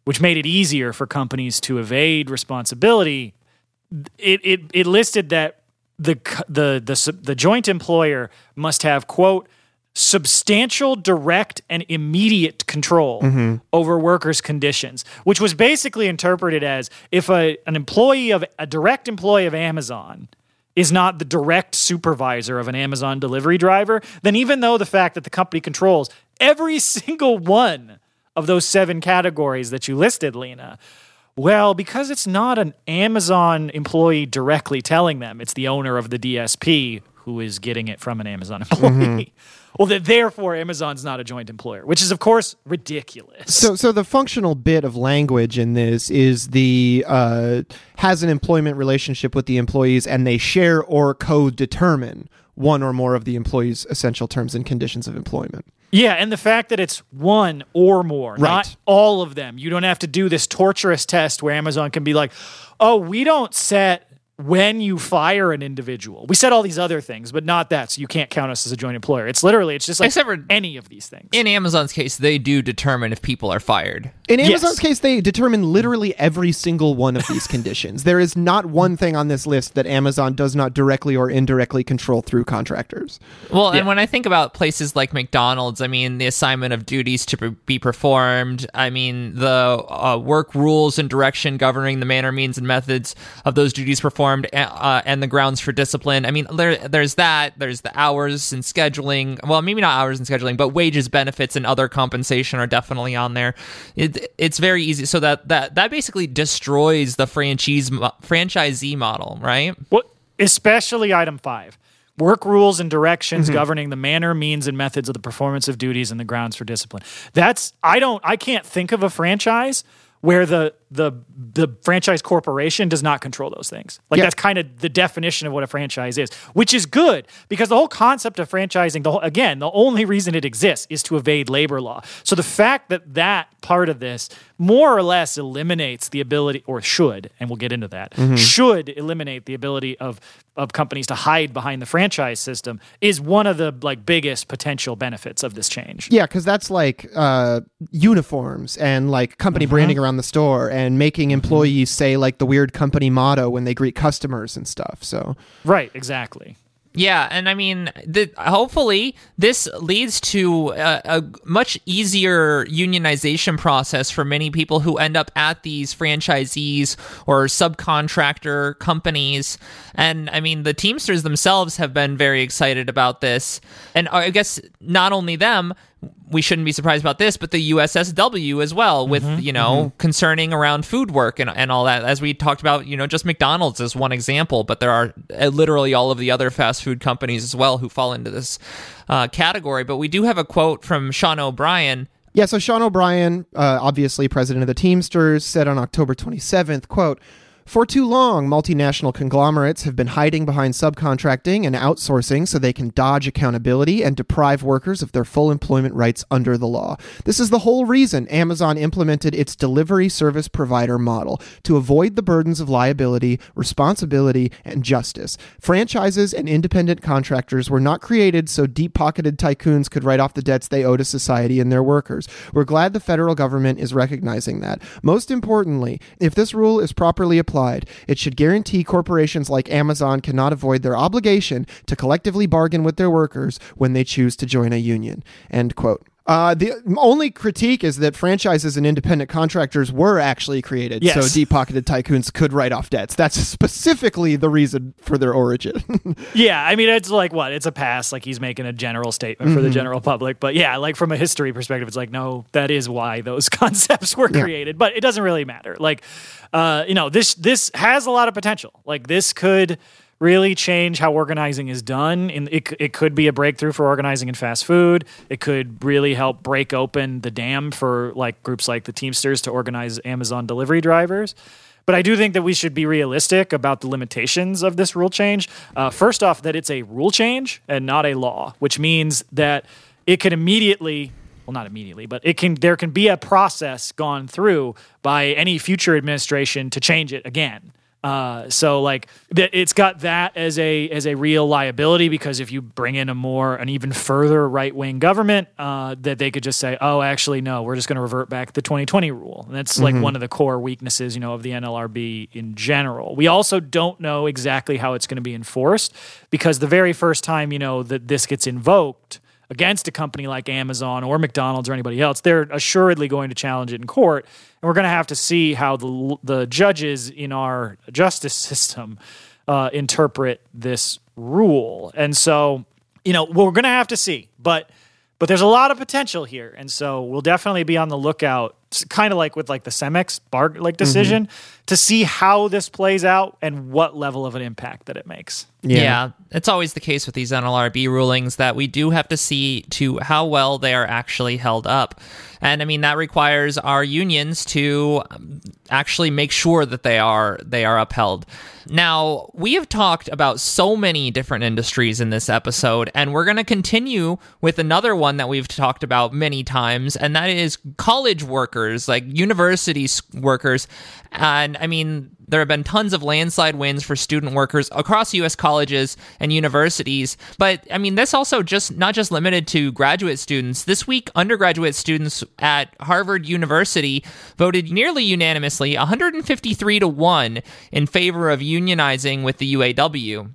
which made it easier for companies to evade responsibility, it it, it listed that the the the the joint employer must have quote substantial direct and immediate control mm-hmm. over workers conditions which was basically interpreted as if a, an employee of a direct employee of amazon is not the direct supervisor of an Amazon delivery driver, then even though the fact that the company controls every (laughs) single one of those seven categories that you listed, Lina, well, because it's not an Amazon employee directly telling them, it's the owner of the DSP who is getting it from an Amazon employee. Mm-hmm. (laughs) Well, that therefore Amazon's not a joint employer, which is of course ridiculous. So, so the functional bit of language in this is the uh, has an employment relationship with the employees, and they share or co-determine one or more of the employee's essential terms and conditions of employment. Yeah, and the fact that it's one or more, right. not all of them. You don't have to do this torturous test where Amazon can be like, "Oh, we don't set when you fire an individual. We said all these other things, but not that. So you can't count us as a joint employer. It's literally, it's just like Except for any of these things. In Amazon's case, they do determine if people are fired. In Amazon's yes. case, they determine literally every single one of these (laughs) conditions. There is not one thing on this list that Amazon does not directly or indirectly control through contractors. Well, yeah. and when I think about places like McDonald's, I mean, the assignment of duties to be performed, I mean, the uh, work rules and direction governing the manner, means, and methods of those duties performed performed uh, and the grounds for discipline. I mean, there, there's that. There's the hours and scheduling. Well, maybe not hours and scheduling, but wages, benefits, and other compensation are definitely on there. It, it's very easy. So that that that basically destroys the franchise franchisee model, right? Well, especially item five work rules and directions mm-hmm. governing the manner means and methods of the performance of duties and the grounds for discipline that's i don't i can't think of a franchise where the the the franchise corporation does not control those things. Like that's kind of the definition of what a franchise is, which is good because the whole concept of franchising, the whole, again, the only reason it exists is to evade labor law. So the fact that that part of this more or less eliminates the ability, or should, and we'll get into that, mm-hmm. should eliminate the ability of of companies to hide behind the franchise system is one of the like biggest potential benefits of this change. Yeah, because that's like uh, uniforms and like company mm-hmm. branding around the store and and making mm-hmm. employees say like the weird company motto when they greet customers and stuff. So right, exactly. Yeah, and I mean, the, hopefully this leads to a, a, much easier unionization process for many people who end up at these franchisees or subcontractor companies. And I mean, the Teamsters themselves have been very excited about this. And I guess not only them, we shouldn't be surprised about this, but the USSW as well, with mm-hmm, you know mm-hmm. concerning around food work and and all that. As we talked about, you know, just McDonald's is one example, but there are uh, literally all of the other fast food companies as well who fall into this uh, category. But we do have a quote from Sean O'Brien. Yeah, so Sean O'Brien, uh, obviously president of the Teamsters, said on October 27th, quote, for too long, multinational conglomerates have been hiding behind subcontracting and outsourcing so they can dodge accountability and deprive workers of their full employment rights under the law. This is the whole reason Amazon implemented its delivery service provider model to avoid the burdens of liability, responsibility, and justice. Franchises and independent contractors were not created so deep pocketed tycoons could write off the debts they owe to society and their workers. We're glad the federal government is recognizing that. Most importantly, if this rule is properly applied, applied. It should guarantee corporations like Amazon cannot avoid their obligation to collectively bargain with their workers when they choose to join a union. End quote. Uh, the only critique is that franchises and independent contractors were actually created yes. so deep pocketed tycoons could write off debts. That's specifically the reason for their origin. (laughs) yeah, I mean, it's like what? It's a pass. Like he's making a general statement mm-hmm. for the mm-hmm. general public. But yeah, like from a history perspective, it's like, no, that is why those (laughs) concepts were created. But it doesn't really matter. Like, uh, you know, this this has a lot of potential. Like this could really change how organizing is done. And it, it could be a breakthrough for organizing in fast food. It could really help break open the dam for like groups like the Teamsters to organize Amazon delivery drivers. But I do think that we should be realistic about the limitations of this rule change. Uh, first off, that it's a rule change and not a law, which means that it can immediately well not immediately but it can there can be a process gone through by any future administration to change it again uh, so like it's got that as a as a real liability because if you bring in a more an even further right wing government, uh, that they could just say, oh, actually no, we're just going to revert back the 2020 rule, and that's like mm-hmm. one of the core weaknesses, you know, of the NLRB in general. We also don't know exactly how it's going to be enforced because the very first time you know that this gets invoked against a company like Amazon or McDonald's or anybody else, they're assuredly going to challenge it in court. And we're going to have to see how the, the judges in our justice (laughs) system uh, interpret this rule. And so, you know, we're going to have to see, but but there's a lot of potential here, and so we'll definitely be on the lookout, kind of like with like the Cemex bar like decision, mm-hmm. To see how this plays out and what level of an impact that it makes. Yeah. yeah. it's always the case with these NLRB rulings that we do have to see to how well they are actually held up. And I mean that requires our unions to um, actually make sure that they are they are upheld. Now, we have talked about so many different industries in this episode, and we're going to continue with another one that we've talked about many times, and that is college workers, like university workers. And I mean, there have been tons of landslide wins for student workers across U.S. colleges and universities. But I mean, this also just not just limited to graduate students. This week, undergraduate students at Harvard University voted nearly unanimously, 153 to one, in favor of unionizing with the UAW.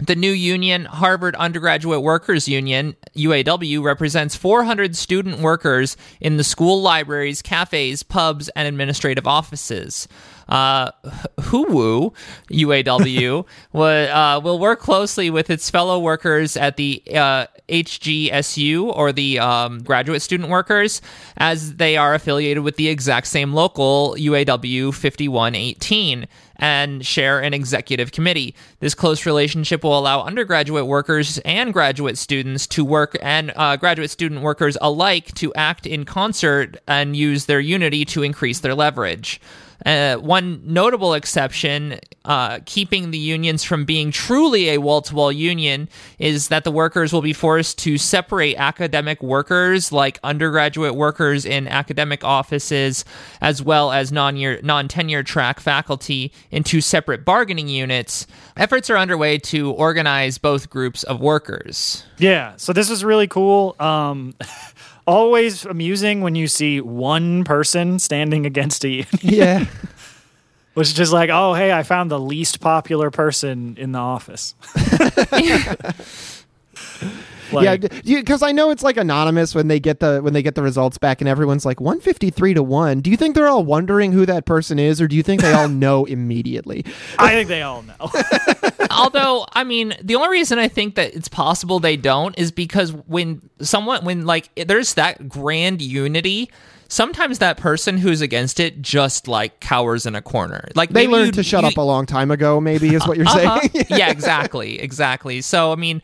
The new union, Harvard Undergraduate Workers Union, UAW, represents 400 student workers in the school libraries, cafes, pubs, and administrative offices. Uh, HUWU UAW will, uh, will work closely with its fellow workers at the uh, HGSU or the um, graduate student workers, as they are affiliated with the exact same local UAW 5118 and share an executive committee. This close relationship will allow undergraduate workers and graduate students to work and uh, graduate student workers alike to act in concert and use their unity to increase their leverage. Uh, one notable exception, uh, keeping the unions from being truly a wall to wall union, is that the workers will be forced to separate academic workers, like undergraduate workers in academic offices, as well as non tenure track faculty, into separate bargaining units. Efforts are underway to organize both groups of workers. Yeah, so this is really cool. Um, (laughs) always amusing when you see one person standing against a union. (laughs) Yeah. (laughs) Which is just like, oh, hey, I found the least popular person in the office. (laughs) Like, yeah, because I know it's like anonymous when they get the when they get the results back, and everyone's like one fifty three to one. Do you think they're all wondering who that person is, or do you think they all know immediately? I think they all know. Although, I mean, the only reason I think that it's possible they don't is because when someone when like there's that grand unity sometimes that person who's against it just like cowers in a corner. Like they learned to shut you, up a long time ago. Maybe is what you're uh-huh. saying. (laughs) yeah, exactly, exactly. So I mean,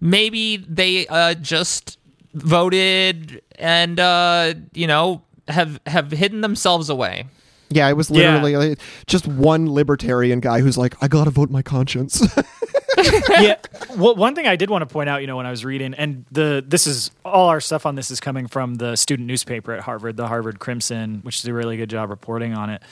maybe they uh, just voted and uh, you know have have hidden themselves away. Yeah, it was literally yeah. like, just one libertarian guy who's like, I gotta vote my conscience. (laughs) yeah. Well, one thing I did want to point out, you know, when I was reading, and the this is all our stuff on this is coming from the student newspaper at Harvard, the Harvard Crimson, which is a really good job reporting on it.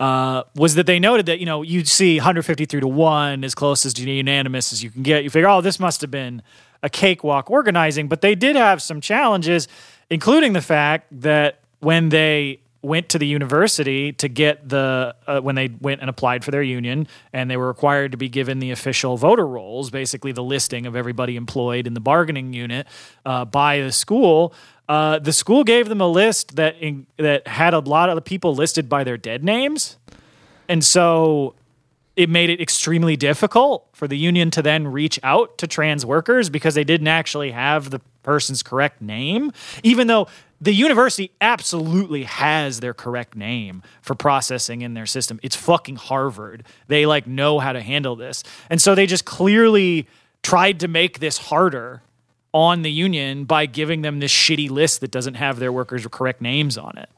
Uh, was that they noted that you know you'd see 153 to one as close as unanimous as you can get. You figure, oh, this must have been a cakewalk organizing, but they did have some challenges, including the fact that when they went to the university to get the uh, when they went and applied for their union and they were required to be given the official voter rolls basically the listing of everybody employed in the bargaining unit uh, by the school. Uh, the school gave them a list that in, that had a lot of people listed by their dead names, and so it made it extremely difficult for the union to then reach out to trans workers because they didn't actually have the person's correct name, even though the university absolutely has their correct name for processing in their system. It's fucking Harvard. They like know how to handle this. And so they just clearly tried to make this harder on the union by giving them this shitty list that doesn't have their workers' correct names on it.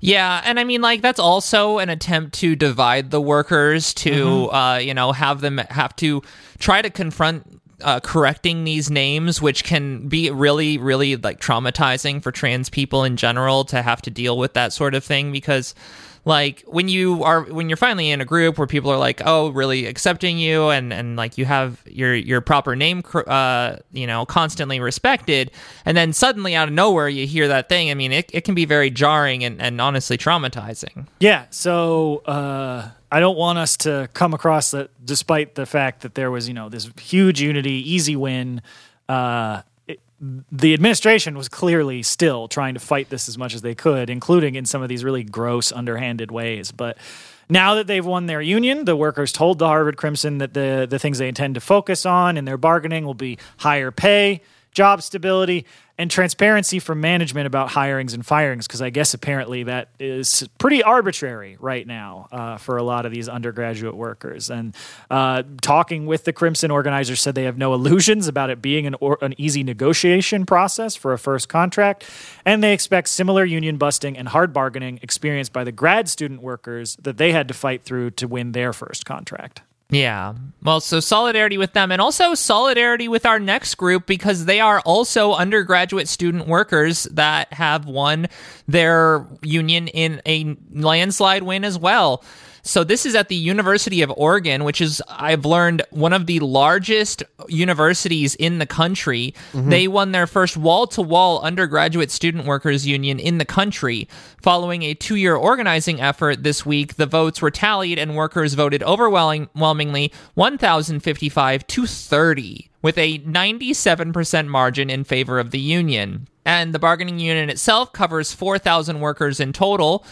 Yeah, and I mean, like that's also an attempt to divide the workers to, mm-hmm. uh, you know, have them have to try to confront uh, correcting these names, which can be really, really like traumatizing for trans people in general to have to deal with that sort of thing because like when you are when you're finally in a group where people are like oh really accepting you and and like you have your your proper name uh you know constantly respected and then suddenly out of nowhere you hear that thing i mean it, it can be very jarring and, and honestly traumatizing. Yeah so uh I don't want us to come across that, despite the fact that there was, you know, this huge unity, easy win. Uh, the administration was clearly still trying to fight this as much as they could, including in some of these really gross, underhanded ways. But Now that they've won their union, the workers told the Harvard Crimson that the, the things they intend to focus on in their bargaining will be higher pay, job stability, and transparency from management about hirings and firings, because I guess apparently that is pretty arbitrary right now uh, for a lot of these undergraduate workers. And uh, talking with the Crimson organizers said they have no illusions about it being an, or, an easy negotiation process for a first contract, and they expect similar union busting and hard bargaining experienced by the grad student workers that they had to fight through to win their first contract. Yeah. Well, so solidarity with them and also solidarity with our next group because they are also undergraduate student workers that have won their union in a landslide win as well. So this is at the University of Oregon, which is I've learned one of the largest universities in the country. Mm-hmm. They won their first wall-to-wall undergraduate student workers union in the country. Following a 2-year organizing effort this week, the votes were tallied and workers voted overwhelmingly 1055 to 30 with a 97% margin in favor of the union. And the bargaining unit itself covers 4,000 workers in total.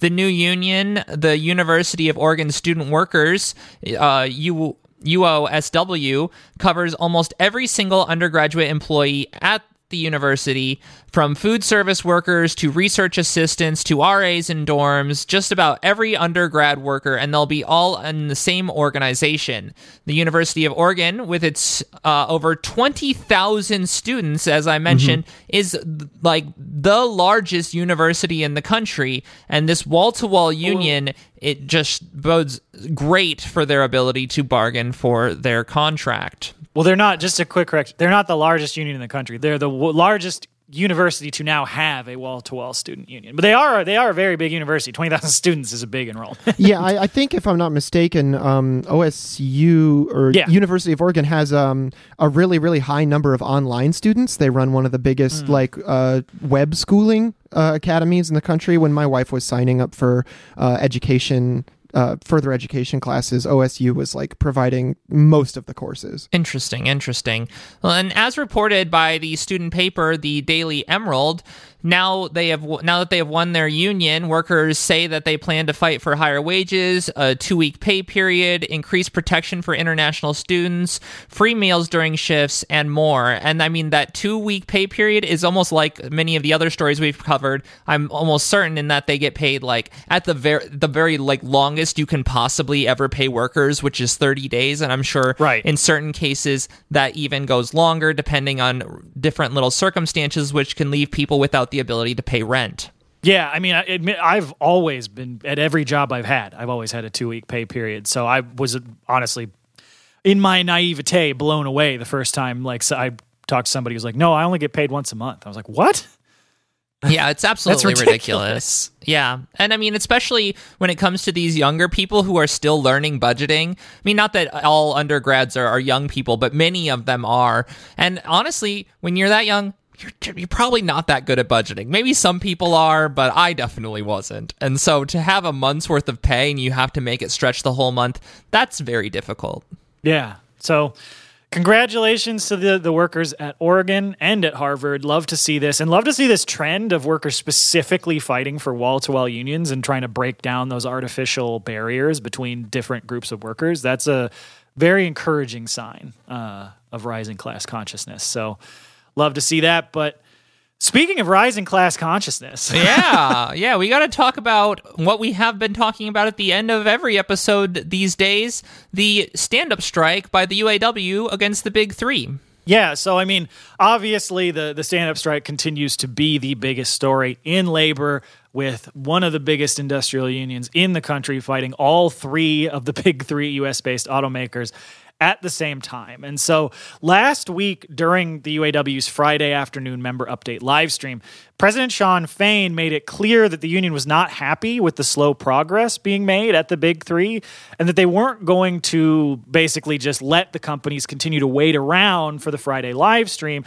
The new union, the University of Oregon Student Workers, uh, U- UOSW, covers almost every single undergraduate employee at the university, from food service workers to research assistants to RAs in dorms, just about every undergrad worker, and they'll be all in the same organization. The University of Oregon, with its uh, over 20,000 students, as I mentioned, mm-hmm. is like the largest university in the country, and this wall to wall union. It just bodes great for their ability to bargain for their contract. Well, they're not. Just a quick correction. They're not the largest union in the country. They're the w- largest university to now have a wall-to-wall student union. But they are they are a very big university. Twenty thousand (laughs) students is a big enrollment. (laughs) yeah, I, I, think if I'm not mistaken, um, OSU or yeah. University of Oregon has um, a really really high number of online students. They run one of the biggest mm. like uh, web schooling uh, academies in the country. When my wife was signing up for uh, education uh, further education classes, OSU was like providing most of the courses. Interesting, interesting. Well, and as reported by the student paper, the Daily Emerald, now they have now that they have won their union, workers say that they plan to fight for higher wages, a two-week pay period, increased protection for international students, free meals during shifts, and more. And I mean that two-week pay period is almost like many of the other stories we've covered. I'm almost certain in that they get paid like at the very the very like longest you can possibly ever pay workers, which is 30 days, and I'm sure right. in certain cases that even goes longer depending on different little circumstances, which can leave people without the the ability to pay rent. Yeah, I mean, I admit I've always been at every job I've had. I've always had a two week pay period. So I was honestly, in my naivete, blown away the first time. Like so I talked to somebody who was like, "No, I only get paid once a month." I was like, "What?" Yeah, it's (laughs) absolutely ridiculous. ridiculous. Yeah. And I mean, especially when it comes to these younger people who are still learning budgeting. I mean, not that all undergrads are, are young people, but many of them are. And honestly, when you're that young, you're, you're probably not that good at budgeting. Maybe some people are, but I definitely wasn't. And so to have a month's worth of pay and you have to make it stretch the whole month, that's very difficult. Yeah. So congratulations to the, the workers at Oregon and at Harvard. Love to see this and love to see this trend of workers specifically fighting for wall to wall unions and trying to break down those artificial barriers between different groups of workers. That's a very encouraging sign uh, of rising class consciousness. So, love to see that. But speaking of rising class consciousness, (laughs) yeah, yeah, we got to talk about what we have been talking about at the end of every episode these days: the stand-up strike by the UAW against the Big Three. Yeah, so I mean, obviously the the stand up strike continues to be the biggest story in labor with one of the biggest industrial unions in the country fighting all three of the (laughs) big 3 US based automakers at the same time. And so last week during the UAW's Friday afternoon member update live stream, President Shawn Fain made it clear that the union was not happy with the slow progress being made at the big three and that they weren't going to basically just let the companies continue to wait around for the Friday live stream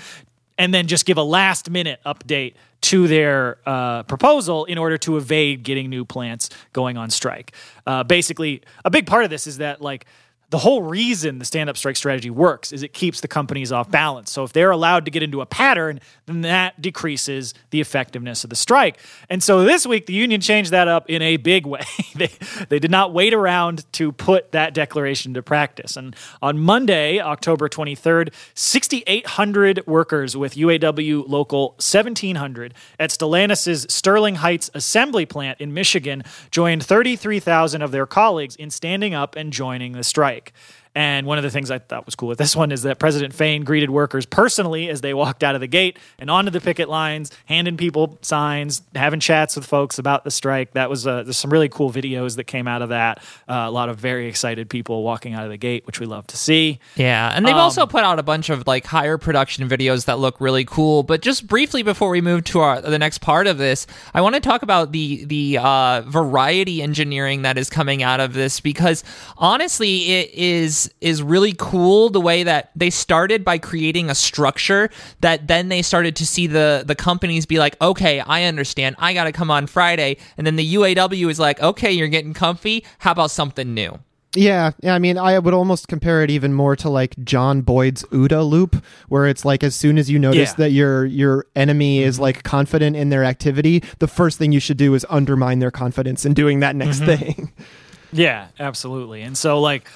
and then just give a last minute update to their uh, proposal in order to evade getting new plants going on strike. Uh, basically, a big part of this is that like the whole reason the stand up strike strategy works is it keeps the companies off balance. So if they're allowed to get into a pattern, then that decreases the effectiveness of the strike. And so this week, the union changed that up in a big way. (laughs) they, they did not wait around to put that declaration to practice. And on Monday, October 23rd, 6,800 workers with UAW Local 1700 at Stellantis' Sterling Heights assembly plant in Michigan joined 33,000 of their colleagues in standing up and joining the strike like and one of the things I thought was cool with this (laughs) one is that President Fain greeted workers personally as they walked out of the gate and onto the picket lines, handing people signs, having chats with folks about the strike. That was uh, there's some really cool videos that came out of that. Uh, a lot of very excited people walking out of the gate, which we love to see. Yeah, and they've um, also put out a bunch of like higher production videos that look really cool. But just briefly before we move to our the next part of this, I want to talk about the the uh, variety engineering that is coming out of this because honestly, it is is really cool the way that they started by creating a structure that then they started to see the the companies be like, "Okay, I understand. I got to come on Friday." And then the UAW is like, "Okay, you're getting comfy. How about something new?" Yeah, yeah. I mean, I would almost compare it even more to like John Boyd's OODA loop, where it's like as soon as you notice yeah. that your your enemy is mm-hmm. like confident in their activity, the first thing you should do is undermine their confidence in doing that next mm-hmm. thing. (laughs) Yeah, absolutely. And so like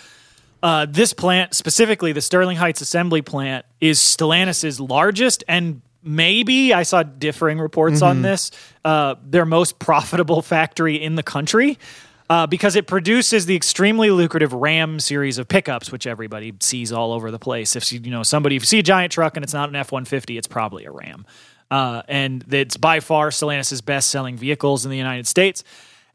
uh, this plant, specifically the Sterling Heights assembly plant, is Stellantis' largest and maybe I saw differing reports mm-hmm. on this. Uh, their most profitable (laughs) factory in the country. Uh, because it produces the extremely lucrative Ram series of pickups, which everybody sees all over the place. If you, you know somebody, if you see a giant truck and it's not an F one fifty, it's probably a Ram, uh, and it's by far Stellantis' best selling vehicles in the United States.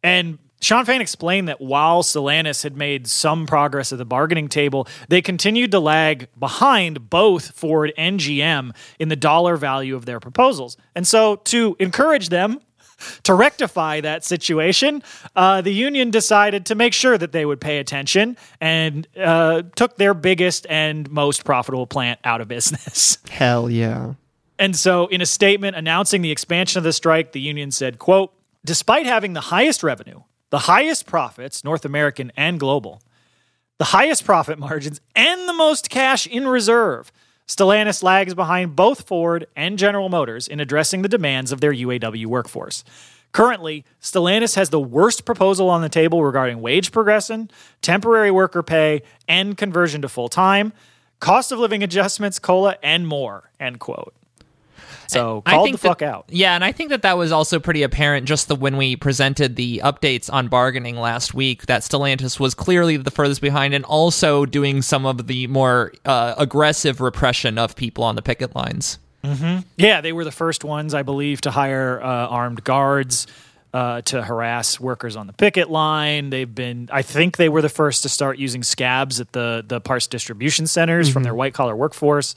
And Shawn Fain explained that while Stellantis had made some progress at the bargaining table, they continued to lag behind both Ford and GM in the dollar value of their proposals. And so, to encourage them (laughs) to rectify that situation, uh, the union decided to make sure that they would pay attention and uh, took their biggest and most profitable plant out of business. (laughs) Hell yeah. And so, in a statement announcing the expansion of the strike, the union said, quote, Despite having the highest revenue the highest profits, North American and global, the highest profit (laughs) margins, and the most cash in reserve. Stellantis lags behind both Ford and General Motors in addressing the demands of their UAW workforce. Currently, Stellantis has the worst proposal on the table regarding wage progression, temporary worker pay, and conversion to full time, cost of living adjustments, COLA, and more. End quote. So I called the fuck out. Yeah, and I think that that was also pretty apparent just the when we presented the updates on bargaining last week that Stellantis was clearly the furthest behind and also doing some of the more uh, aggressive repression of people on the picket lines. Mm-hmm. Yeah, they were the first ones, I believe, to hire uh, armed guards. Uh, to harass workers on the picket line. They've been, I think, they were the first to start using scabs at the the parts distribution centers mm-hmm. from their white collar workforce.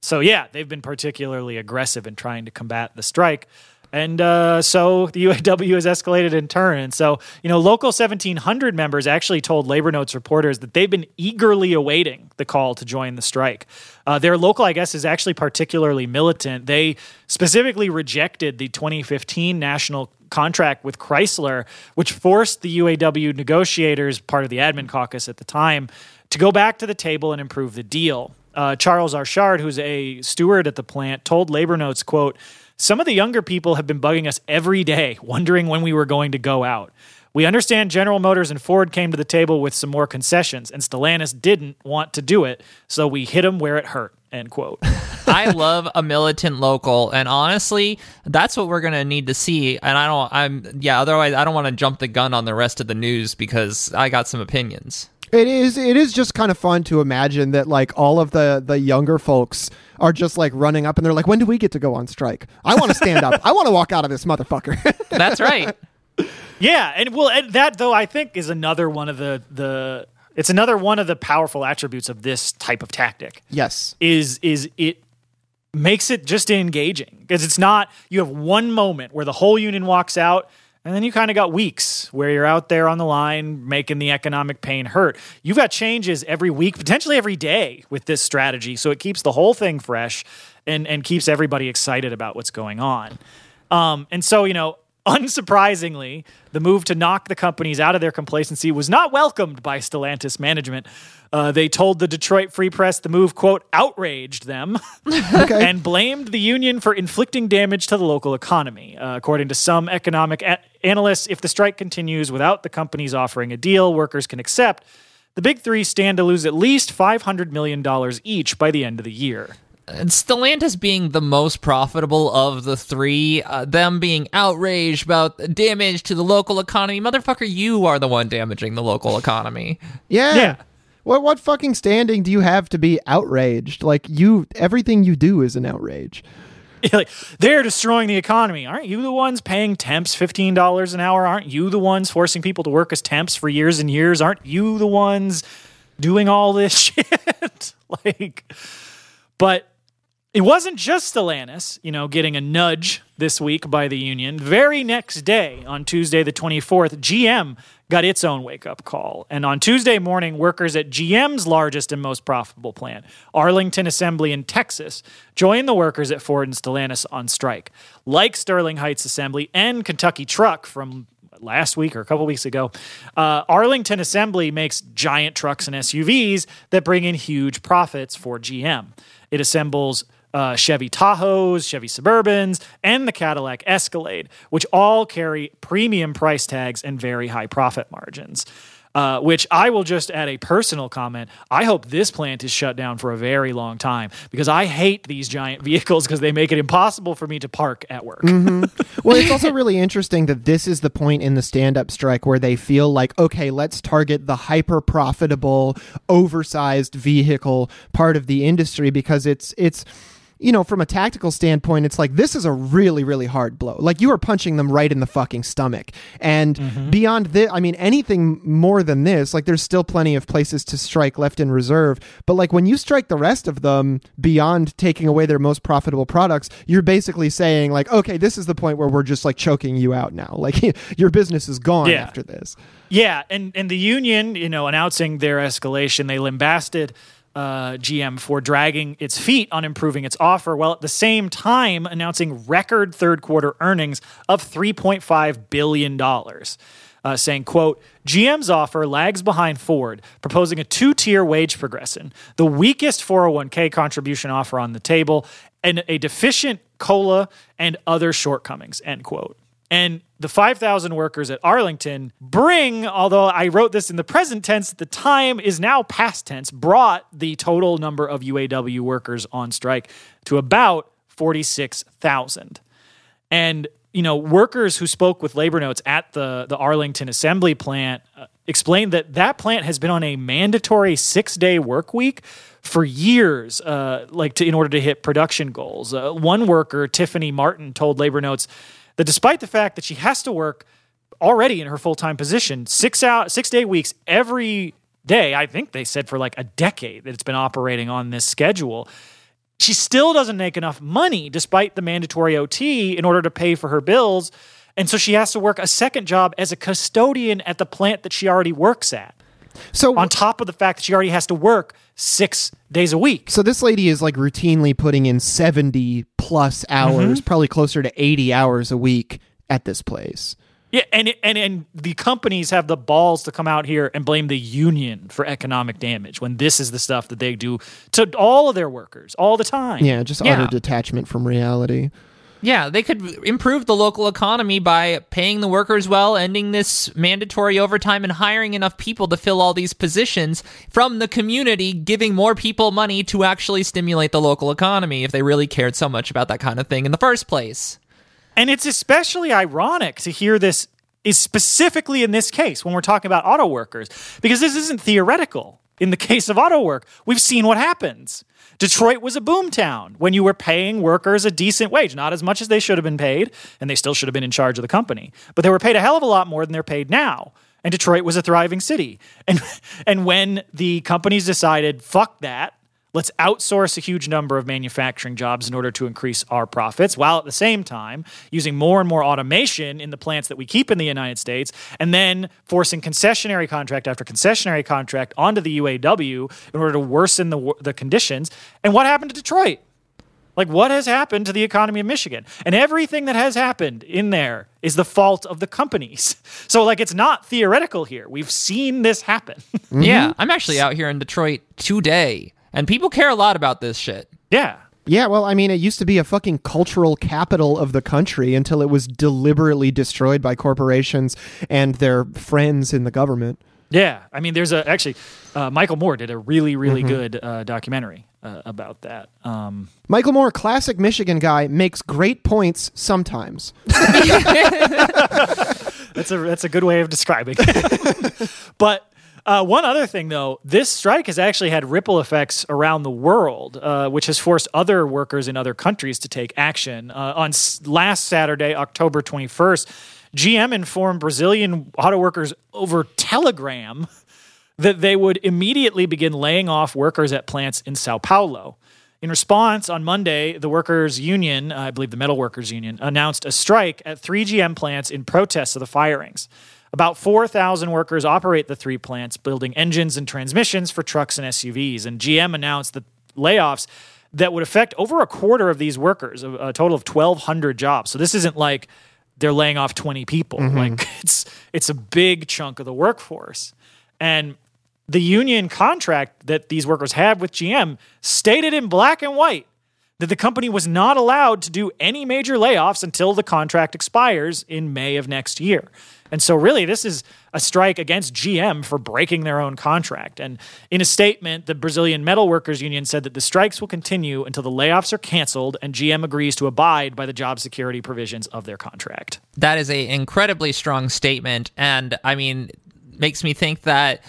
So yeah, they've been particularly aggressive in trying to combat the strike. And uh, so the (laughs) UAW has escalated in turn. And so, you know, local 1700 members actually told Labor Notes reporters that they've been eagerly awaiting the call to join the strike. Uh, their local, I guess, is actually particularly militant. They specifically rejected the 2015 national contract with Chrysler, which forced the UAW negotiators, part of the admin caucus at the time, to go back to the table and improve the deal uh, Charles Archard, who's a steward at the plant, told Labor Notes, quote, some of the younger people have been bugging us every day, wondering when we were going to go out. We understand General Motors and Ford came to the table with some more concessions, and Stellantis didn't want to do it, so we hit them where it hurt. End quote. (laughs) I love a militant local, and honestly, that's what we're gonna need to see. And I don't, I'm, yeah. Otherwise, I don't want to jump the gun on the rest of the news because I got some opinions. It is it is just kind of fun to imagine that like all of the the younger folks are just like running up and they're like, when do we get to go on strike? I want to stand up. I want to walk out of this motherfucker. (laughs) That's right. Yeah, and well, and that though I think is another one of the the it's another one of the powerful attributes of this type of tactic. Yes, is is it makes it just engaging because it's not you have one moment where the whole union walks out and then you kind of got weeks where you're out there on the line making the economic pain hurt. You've got changes every week, potentially every day with this strategy. So it keeps the whole thing fresh and, and keeps everybody excited about what's going on. Um, and so, you know, Unsurprisingly, the move to knock the companies out of their complacency was not welcomed by Stellantis management. Uh, they told the Detroit Free Press the move, quote, outraged them (laughs) Okay. and blamed the union for inflicting damage to the local economy. Uh, according to some economic a- analysts, if the strike continues without the companies offering a deal workers can accept, the big three stand to lose at least $500 million each by the end of the year. And Stellantis being the most profitable of the three, uh, them being outraged about damage to the local economy. Motherfucker, you are the one damaging the local economy. Yeah. Yeah. What what fucking standing do you have to be outraged? Like you everything you do is an outrage. (laughs) like they're destroying the economy. Aren't you the ones paying temps fifteen dollars an hour? Aren't you the ones forcing people to work as temps for years and years? Aren't you the ones doing all this (laughs) shit? (laughs) like, but it wasn't just Stellantis, you know, getting a nudge this week by the union. Very next day, on Tuesday the 24th, GM got its own wake up call. And on Tuesday morning, workers at GM's largest and most profitable plant, Arlington Assembly in Texas, joined the workers at Ford and Stellantis on strike. Like Sterling Heights Assembly and Kentucky Truck from last week or a couple weeks ago, uh, Arlington Assembly makes giant trucks and SUVs that bring in huge profits for GM. It assembles uh, Chevy Tahoes, Chevy Suburbans, and the Cadillac Escalade, which all carry premium price tags and very high profit margins. Uh, which I will just add a personal comment. I hope this plant is shut down for a very long time because I hate these giant (laughs) vehicles because they make it impossible for me to park at work. (laughs) Well, it's also really interesting that this is the point in the stand up strike where they feel like, okay, let's target the hyper profitable, oversized vehicle part of the industry because it's it's you know, from a tactical standpoint, it's like this is a really, really hard blow. Like you are punching them right in the fucking stomach. And mm-hmm. beyond this, I mean, anything more than this, like there's still plenty of places to strike left in reserve. But like when you strike the rest of them beyond taking away their most profitable products, you're basically saying, like, okay, this is the point where we're just like choking you out now. (laughs) Like your business is gone Yeah. after this. Yeah, and and the union, you know, announcing their escalation, they lambasted uh, GM for dragging its feet on improving its offer, while at the same time announcing record third quarter earnings of three point five billion dollars. Uh, saying, "quote GM's offer lags behind Ford, proposing a two-tier wage progression, the weakest 401k contribution offer on the table, and a deficient cola and other shortcomings." End quote. And the 5,000 workers at Arlington bring, although I wrote this in the present tense the time, is now past tense, brought the total number of UAW workers on strike to about 46,000. And, you know, workers who spoke with labor notes at the, the Arlington assembly plant uh, explained that that plant has been on a mandatory six day work week for years, uh, like to, in order to hit production goals. Uh, one worker, Tiffany Martin, told labor notes that despite the fact that she has to work already in her full time position, six out six day weeks every day. I think they said for like a decade that it's been operating on this schedule. She still doesn't make enough money despite the mandatory OT in order to pay for her bills. And so she has to work a second job as a custodian at the plant that she already works at, So on top of the fact that she already has to work six days a week. So this lady is like routinely putting in 70 plus hours, mm-hmm. probably closer to 80 hours a week at this place. Yeah, and and and the companies have the balls to come out here and blame the union for economic damage when this is the stuff that they do to all of their workers all the time. Yeah, just Yeah. utter detachment from reality. Yeah, they could improve the local economy by paying the workers well, ending this mandatory overtime, and hiring enough people to fill all these positions from the community, giving more people money to actually stimulate the local economy if they really cared so much about that kind of thing in the first place. And it's especially ironic to hear this is specifically in this case when we're talking about auto workers because this isn't theoretical. In the case of auto work, we've seen what happens. Detroit was a boom town when you were paying workers a decent wage, not as much as they should have been paid, and they still should have been in charge of the company, but they were paid a hell of a lot more than they're paid now. And Detroit was a thriving city. And (laughs) and when the companies decided, fuck that, let's outsource a huge number of manufacturing jobs in order to increase our profits, while at the same time using more and more automation in the plants that we keep in the United States, and then forcing concessionary contract after concessionary contract onto the UAW in order to worsen the, the conditions. And what happened to Detroit? Like, what has happened to the economy of Michigan? And everything that has happened in there is the fault of the companies. (laughs) So, like, it's not theoretical here. We've seen this happen. (laughs) Mm-hmm. Yeah, I'm actually out here in Detroit today, and people care a lot about this shit. yeah. Yeah, well, I mean, it used to be a fucking cultural capital of the country until it was deliberately destroyed by corporations and their friends in the government. Yeah. I mean, there's a actually, uh, Michael Moore did a really, really good uh, documentary uh, about that. Um, Michael Moore, classic Michigan guy, makes great points sometimes. (laughs) (laughs) That's a that's a good way of describing. it. (laughs) but uh, one other thing, though, this strike has actually had ripple effects around the world, uh, which has forced other workers in other countries to take action. Uh, on s- last Saturday, October twenty first, GM informed Brazilian auto workers over Telegram that they would immediately begin laying off workers at plants in Sao Paulo. In response, on Monday, the workers' union, I believe the metal workers' union, announced a strike at three GM plants in protest of the firings. About 4,000 workers operate the three plants, building engines and transmissions for trucks and SUVs. And GM announced the layoffs that would affect over a quarter of these workers, a, a total of 1,200 jobs. So this isn't like they're laying off 20 people. Mm-hmm. Like (laughs) it's it's a big chunk of the workforce. And the union contract that these workers have with GM stated in black and white that the company was not allowed to do any major layoffs until the contract expires in May of next year. And so, really, this is a strike against GM for breaking their own contract. And in a statement, the Brazilian Metal Workers Union said that the strikes will continue until the layoffs are canceled and GM agrees to abide by the job security provisions of their contract. That is a incredibly strong statement, and I mean, makes me think that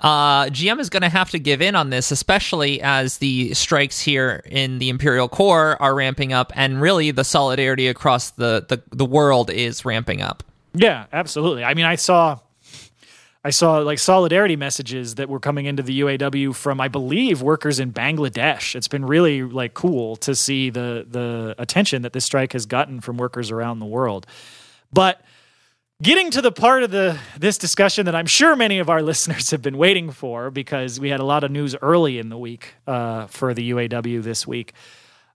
uh, GM is going to have to give in on this, especially as the strikes here in the Imperial Core are ramping up, and really the solidarity across the, the, the world is ramping up. Yeah, absolutely. I mean, I saw I saw like solidarity messages that were coming into the UAW from I believe workers in Bangladesh. It's been really like cool to see the the attention that this strike has gotten from workers around the world. But getting to the part of the this discussion that I'm sure many of our (laughs) listeners have been waiting for because we had a lot of news early in the week uh, for the UAW this week.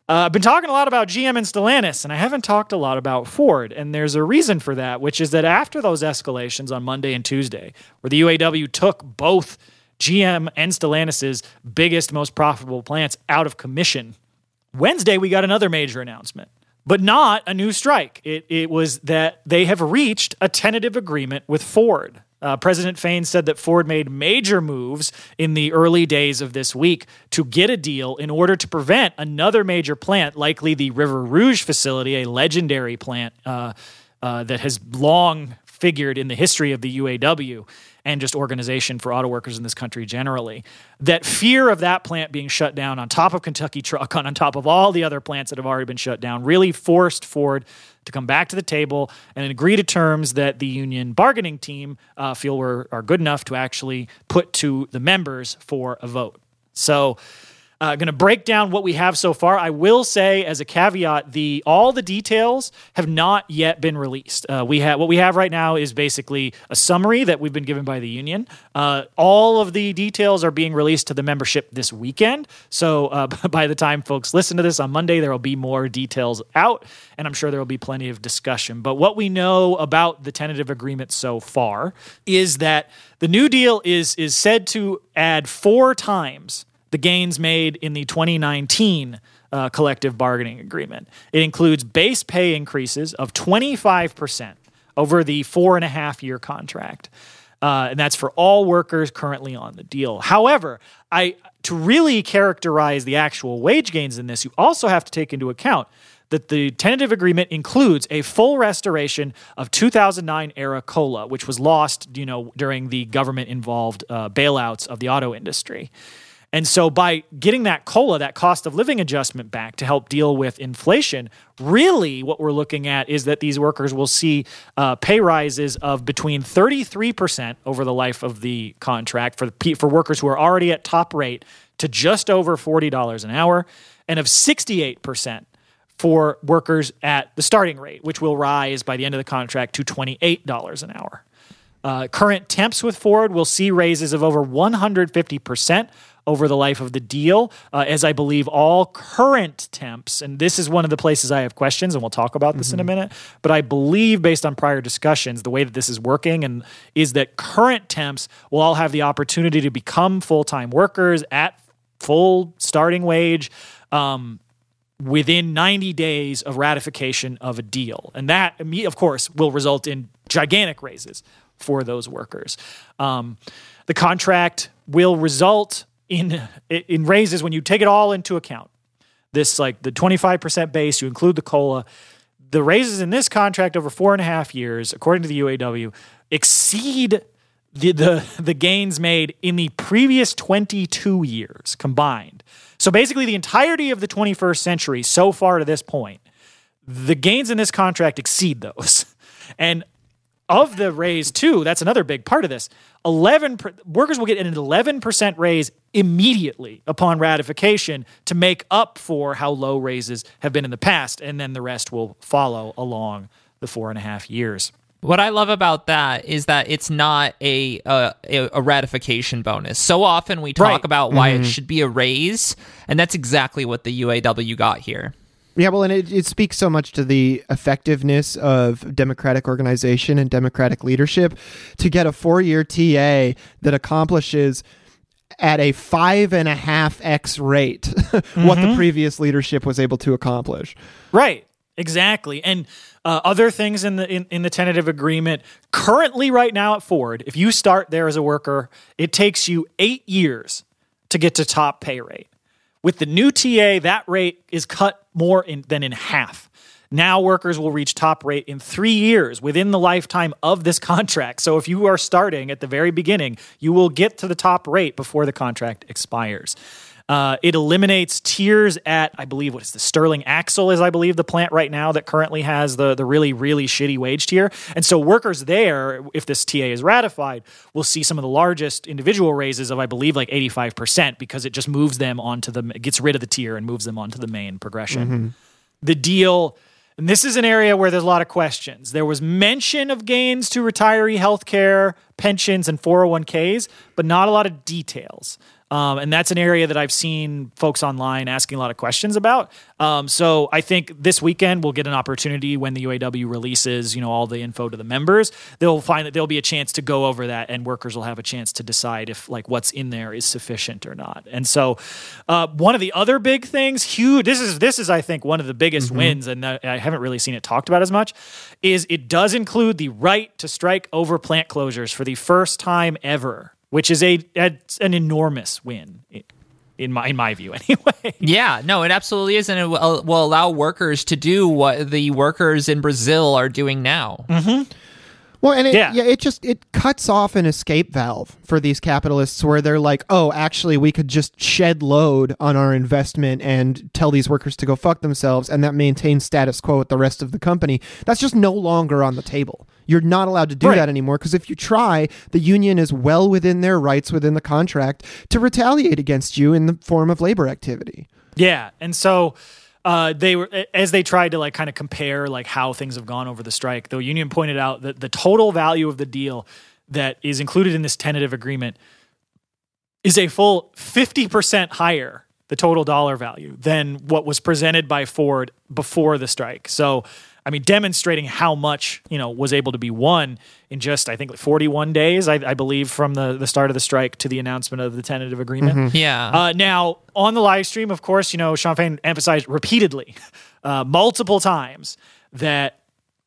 Uh, I've been talking a lot about GM and Stellantis, and I haven't talked a lot about Ford. And there's a reason for that, which is that after those escalations on Monday and Tuesday, where the UAW took both GM and Stellantis' biggest, most profitable plants out of commission, Wednesday we got another major announcement, but not a new strike. It, it was that they have reached a tentative agreement with Ford. Uh, President Fain said that Ford made major moves in the early days of this week to get a deal in order to prevent another major plant, likely the River Rouge facility, a legendary plant uh, uh, that has long figured in the history of the UAW and just organization for auto workers in this country generally. That fear of that plant being shut down on top of Kentucky Truck, (laughs) on, top of all the other plants that have already been shut down, really forced Ford to come back to the table and agree to terms that the union bargaining team uh, feel were are good enough to actually put to the members for a vote. So uh, going to break down what we have so far. I will say, as a caveat, the all the details have not yet been released. Uh, we have what we have right now is basically a summary that we've been given by the union. Uh, all of the details are being released to the membership this weekend. So uh, (laughs) by the time folks listen to this on Monday, there will be more details out, and I'm sure there will be plenty of discussion. But what we know about the tentative agreement so far is that the new deal is is said to add four times the gains made in the 2019 uh, collective bargaining agreement. It includes base pay increases of 25% over the four and a half year contract. Uh, and that's for all workers currently on the deal. However, I to really characterize the actual wage gains in this, you also have to take into account that the tentative agreement includes a full restoration of 2009 era cola, which was lost, you know, during the government involved uh, bailouts of the auto industry. And so, by getting that COLA, that cost of living adjustment back to help deal with inflation, really what we're looking at is that these workers will see uh, pay rises of between 33% over the life of the contract for, the, for workers who are already at top rate to just over $40 an hour, and of 68% for workers at the starting rate, which will rise by the end of the contract to $28 an hour. Uh, current temps with Ford will see raises of over 150% over the life of the deal, uh, as I believe all current temps, and this is one of the places I have questions, and we'll talk about this in a minute. But I believe, based on prior discussions, the way that this is working and is that current temps will all have the opportunity to become full time workers at full starting wage. Um, within 90 days of ratification of a deal. And that, of course, will result in gigantic raises for those workers. Um, the contract will result in in raises when you take it all into account. This like the 25% base, you include the COLA. The raises in this contract over four and a half years, according to the UAW, exceed the, the, the gains made in the previous 22 years combined. So basically, the entirety of the 21st century so far to this point, the gains in this contract exceed those. (laughs) And of the raise, too, that's another big part of this. 11 workers will get an 11% raise immediately upon ratification to make up for how low raises have been in the past. And then the rest will follow along the four and a half years. What I love about that is that it's not a a, a ratification bonus. So often we talk Right. about why it mm-hmm. should be a raise, and that's exactly what the UAW got here. Yeah, well, and it, it speaks so much to the effectiveness of democratic organization and democratic leadership to get a four year TA that accomplishes at a five and a half X rate (laughs) what the previous leadership was able to accomplish. Right. Exactly. And uh, other things in the in, in the tentative agreement currently right now at Ford, if you start there as a worker, it takes you eight years to get to top pay rate. With the new TA, that rate is cut more in, than in half. Now workers will reach top rate in three years within the lifetime of this contract. So if you are starting at the very beginning, you will get to the top rate before the contract expires. Uh, it eliminates tiers at, I believe, what is the Sterling Axle is, I believe, the plant right now that currently has the the really really shitty wage tier. And so workers there, if this TA is ratified, will see some of the largest individual raises of, I believe, like eighty five percent because it just moves them onto the it gets rid of the tier and moves them onto the main progression. The deal. And this is an area where there's a lot of questions. There was mention of gains to retiree health care, pensions, and 401ks, but not a lot of details. Um, and that's an area that I've seen folks online asking a lot of questions about. Um, so I think this weekend we'll get an opportunity when the UAW releases, you know, all the info to the members. They'll find that there'll be a chance to go over that, and workers will have a chance to decide if like what's in there is sufficient or not. And so, uh, one of the other big things, huge. This is this is I think one of the biggest wins, and I haven't really seen it talked about as much. Is it does include the right to strike over plant closures for the first time ever, which is a, a an enormous win in my in my view (laughs) anyway. Yeah, no, it absolutely is, and it will, uh, will allow workers to do what the workers in Brazil are doing now. Mm-hmm. Well, and it, Yeah. yeah. it just it cuts off an escape valve for these capitalists where they're like, oh, actually, we could just shed load on our investment and tell these workers to go fuck themselves, and that maintains status quo with the rest of the company. That's just no longer on the table. You're not allowed to do Right. that anymore because if you try, the union is well within their rights within the contract to retaliate against you in the form of labor activity. Yeah, and so uh, they were as they tried to like kind of compare like how things have gone over the strike. The union pointed out that the total value of the deal that is included in this tentative agreement is a full fifty percent higher the total dollar value than what was presented by Ford before the strike. So. I mean, demonstrating how much you know was able to be won in just I think 41 days, I, I believe, from the the start of the strike to the announcement of the tentative agreement. Yeah, Uh, now, on the live stream, of course, you know, Shawn Fain emphasized repeatedly, (laughs) uh, multiple times, that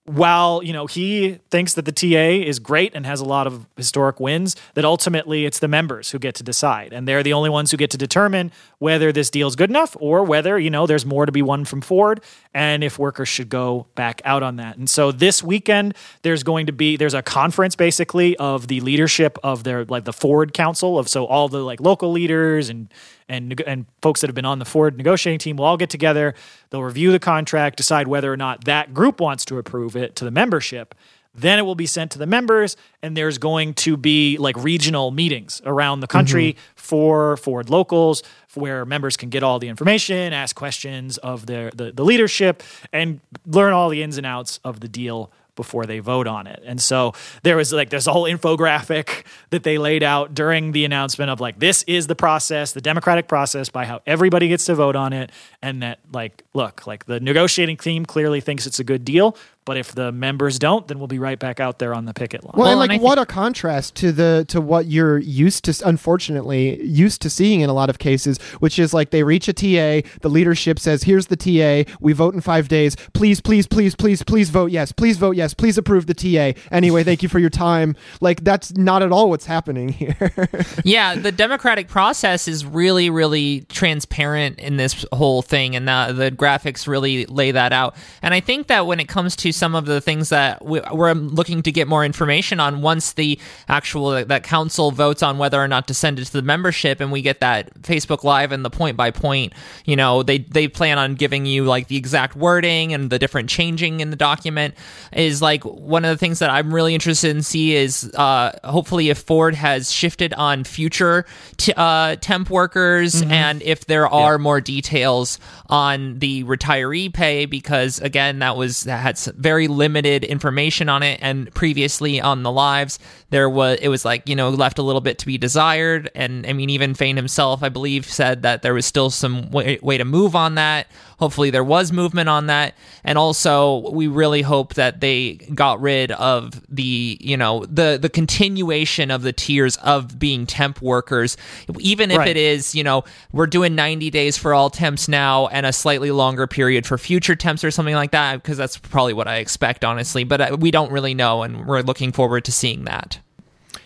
while, you know, he thinks that the TA is great and has a lot of historic wins, that ultimately it's the members who get to decide. And they're the only ones who get to determine whether this deal is good enough or whether, you know, there's more to be won from Ford and if workers should go back out on that. And so this weekend, there's going to be, there's a conference basically of the leadership of their, like the Ford Council of, so all the like local leaders and, and and folks that have been on the Ford negotiating team will all get together. They'll review the contract, decide whether or not that group wants to approve it to the membership. Then it will be sent to the members, and there's going to be like regional meetings around the country mm-hmm. for Ford locals, where members can get all the information, ask questions of their the, the leadership, and learn all the ins and outs of the deal before they vote on it. And so there was like there's a whole infographic that they laid out during the announcement of like this is the process, the democratic process by how everybody gets to vote on it and that like look, like the negotiating team clearly thinks it's a good deal, but if the members don't, then we'll be right back out there on the picket line. Well, Well, and and like I what a contrast to the to what you're used to, unfortunately, used to seeing in a lot of cases, which is like they reach a TA, the leadership says, "Here's the TA, we vote in five days. Please, please, please, please, please vote yes. Please vote yes. Please approve the TA. Anyway, thank you for your time." Like that's not at all what's happening here. (laughs) yeah, the democratic process is really, really transparent in this whole thing, and the, the graphics really lay that out. And I think that when it comes to some of the things that we, we're looking to get more information on, once the actual that council votes on whether or not to send it to the membership, and we get that Facebook Live and the point by point, you know, they they plan on giving you like the exact wording and the different changing in the document. Is like one of the things that I'm really interested in see is uh, hopefully if Ford has shifted on future t- uh, temp workers and if there are more details on the retiree pay because again that was that had very limited information on it. And previously on the lives there was it was like you know left a little bit to be desired. And I mean even Fain himself I believe said that there was still some way, way to move on that hopefully there was movement on that. And also we really hope that they got rid of the you know the the continuation of the tiers of being temp workers. Even if Right. it is you know we're doing 90 days for all temps now and a slightly longer period for future temps or something like that because that's probably what i expect honestly. But uh, we don't really know and we're looking forward to seeing that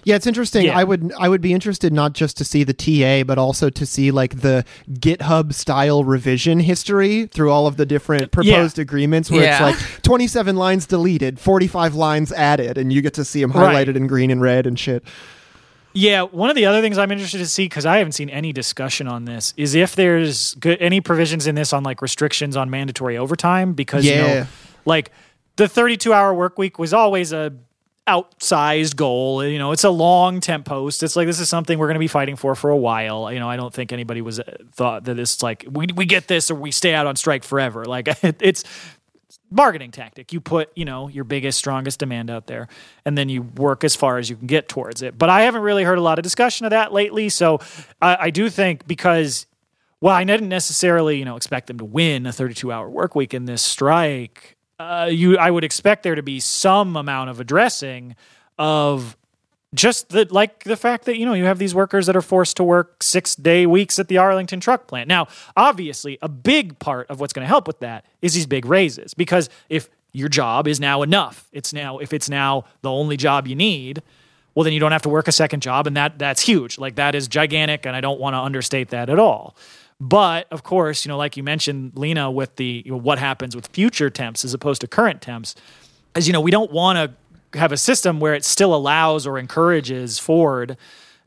Yeah, it's interesting. Yeah. I would I would be interested not just to see the TA, but also to see like the GitHub style revision history through all of the different proposed agreements, where Yeah. it's like twenty seven lines deleted, forty five lines added, and you get to see them Right. highlighted in green and red and shit. Yeah, one of the other things I'm interested to see because I haven't seen any discussion on this is if there's good, any provisions in this on like restrictions on mandatory overtime because you Yeah. know, like the 32 hour work week was always a outsized goal. You know, it's a long temp post. It's like this is something we're going to be fighting for for a while. You know, I don't think anybody was uh, thought that it's like we we get this or we stay out on strike forever. Like (laughs) it's bargaining tactic. You put, you know, your biggest, strongest demand out there, and then you work as far as you can get towards it. But I haven't really heard a lot of discussion of that lately. So I, I do think because, well, I didn't necessarily, you know, expect them to win a 32 hour work week in this strike. Uh, you, I would expect there to be some amount of addressing of just the like the fact that you know you have these workers that are forced to work six day weeks at the Arlington truck plant. Now, obviously, a big part of what's going to help with that is these big raises because if your job is now enough, it's now if it's now the only job you need, well then you don't have to work a second job, and that that's huge. Like that is gigantic, and I don't want to understate that at all. But of course, you know, like you mentioned, Lina, with the you know, what happens with future temps as opposed to current temps, is you know we don't want to have a system where it still allows or encourages Ford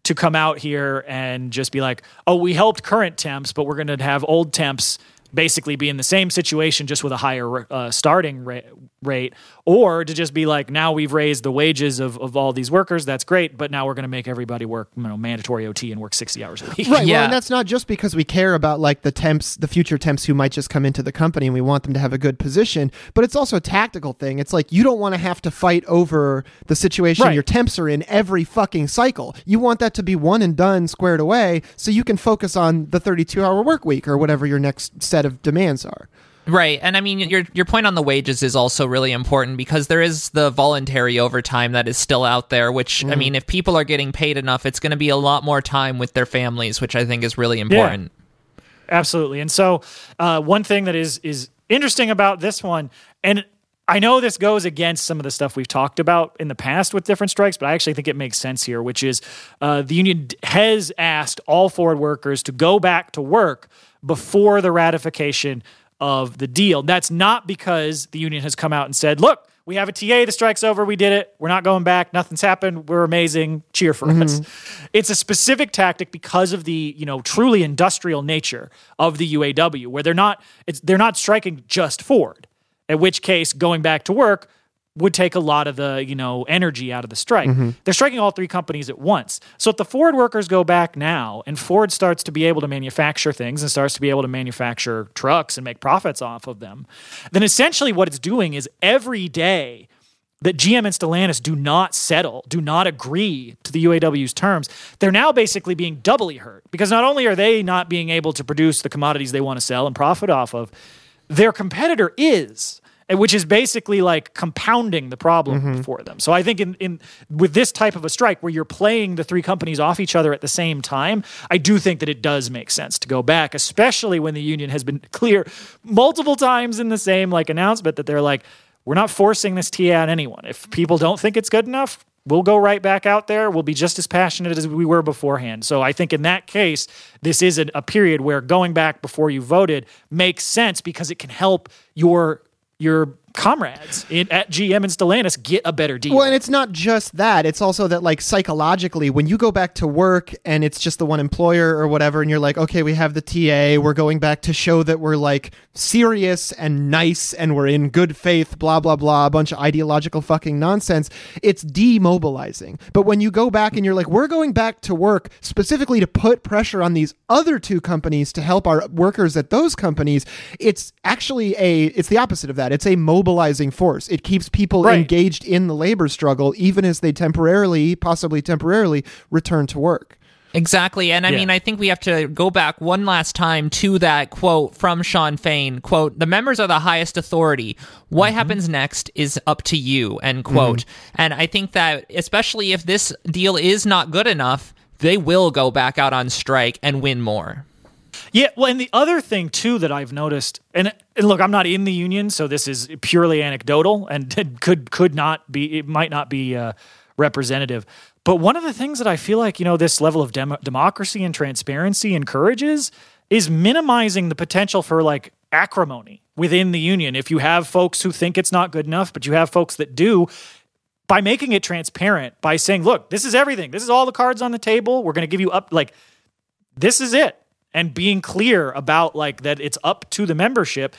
to come out here and just be like, oh, we helped current temps, but we're going to have old temps basically be in the same situation just with a higher uh, starting ra- rate or to just be like now we've raised the wages of, of all these workers that's great but now we're going to make everybody work you know mandatory ot and work 60 hours a week Right. Well, Yeah. and that's not just because we care about like the temps, the future temps who might just come into the company and we want them to have a good position, but it's also a tactical thing. It's like you don't want to have to fight over the situation Right. your temps are in every fucking cycle. You want that to be one and done, squared away, so you can focus on the 32 hour work week or whatever your next set of demands are. Right. And I mean your your point on the wages is also really important because there is the voluntary overtime that is still out there, which I mean if people are getting paid enough, it's going to be a lot more time with their families, which I think is really important. Absolutely. And so, uh, one thing that is is interesting about this one, and I know this goes against some of the stuff we've talked about in the past with different strikes, but I actually think it makes sense here, which is uh, the union has asked all Ford workers to go back to work before the ratification of the deal. That's not because the union has come out and said, "Look." We have a TA. The strike's over. We did it. We're not going back. Nothing's happened. We're amazing. Cheer for us. Mm-hmm. It's a specific tactic because of the you know truly industrial nature of the UAW, where they're not it's they're not striking just Ford. In which case, going back to work would take a lot of the you know energy out of the strike. Mm-hmm. They're striking all three companies at once. So if the Ford workers go back now, and Ford starts to be able to manufacture things and starts to be able to manufacture trucks and make profits off of them, then essentially what it's doing is every day that GM and Stellantis do not settle, do not agree to the UAW's terms, they're now basically being doubly hurt because not only are they not being able to produce the commodities they want to sell and profit off of, their competitor is which is basically like compounding the problem mm-hmm. for them. So I think in, in with this type of a strike where you're playing the three companies off each other at the same time, I do think that it does make sense to go back, especially when the union has been clear multiple times in the same like announcement that they're like, we're not forcing this TA on anyone. If people don't think it's good enough, we'll go right back out there. We'll be just as passionate as we were beforehand. So I think in that case, this is a, a, period where going back before you voted makes sense because it can help your your comrades in, at GM and Stellantis get a better deal. Well, and it's not just that. It's also that, like, psychologically, when you go back to work and it's just the one employer or whatever, and you're like, okay, we have the TA, we're going back to show that we're, like, serious and nice and we're in good faith, blah, blah, blah, a bunch of ideological fucking nonsense, it's demobilizing. But when you go back and you're like, we're going back to work specifically to put pressure on these other two companies to help our workers at those companies, it's actually a, it's the opposite of that. It's a mobilizing force. It keeps people right. engaged in the labor struggle, even as they temporarily, possibly temporarily, return to work. Exactly. And I yeah. mean, I think we have to go back one last time to that quote from Shawn Fain, quote, the members are the highest authority. What mm-hmm. happens next is up to you, end quote. Mm-hmm. And I think that especially if this deal is not good enough, they will go back out on strike and win more. Yeah, well, and the other thing too that I've noticed, and, and look, I'm not in the union, so this is purely anecdotal, and (laughs) could could not be, it might not be uh, representative. But one of the things that I feel like you know this level of dem- democracy and transparency encourages is minimizing the potential for like acrimony within the union. If you have folks who think it's not good enough, but you have folks that do, by making it transparent, by saying, look, this is everything. This is all the cards on the table. We're going to give you up like this is it and being clear about like that it's up to the membership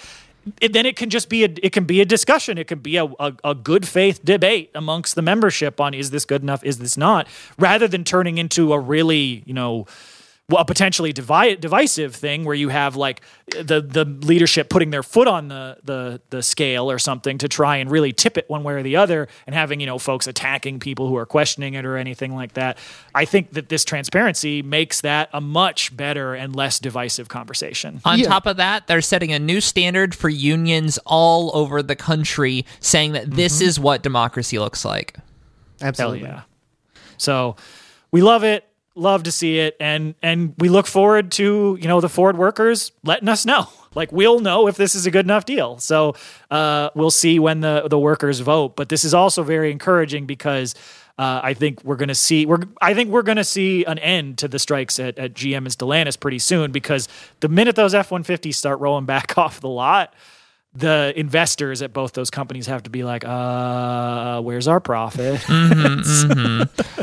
it, then it can just be a it can be a discussion. It can be a, a, a, good faith debate amongst the membership on is this good enough is this not? Rather than turning into a really you know a potentially divi- divisive thing where you have like the the leadership putting their foot on the the the scale or something to try and really tip it one way or the other and having you know folks attacking people who are questioning it or anything like that. I think that this transparency makes that a much better and less divisive conversation. On yeah. top of that they're setting a new standard for unions all over the country saying that this mm-hmm. is what democracy looks like. Absolutely. Hell yeah. So we love it love to see it and and we look forward to you know the ford workers letting us know (laughs) like we'll know if this is a good enough deal so uh, we'll see when the the workers vote but this is also very encouraging because uh, I think we're going to see we're I think we're going to see an end to the strikes at, at GM and Stellantis pretty soon because the minute those F-150s start rolling (laughs) back off the lot, the investors at both those companies have to be like, uh, where's our profit? Mm-hmm, (laughs) mm-hmm.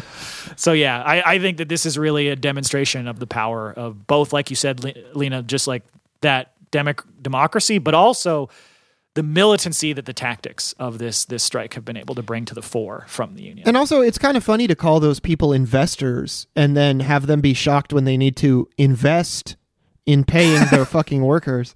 So yeah, I, I, think that this is really a demonstration of the power of both, like you said, Lina, just like that democ- democracy, but also the militancy that the tactics of this this strike have been able to bring to the fore from the union. And also, it's kind of funny to call those people investors and then have them be shocked when they need to invest in paying their (laughs) fucking workers.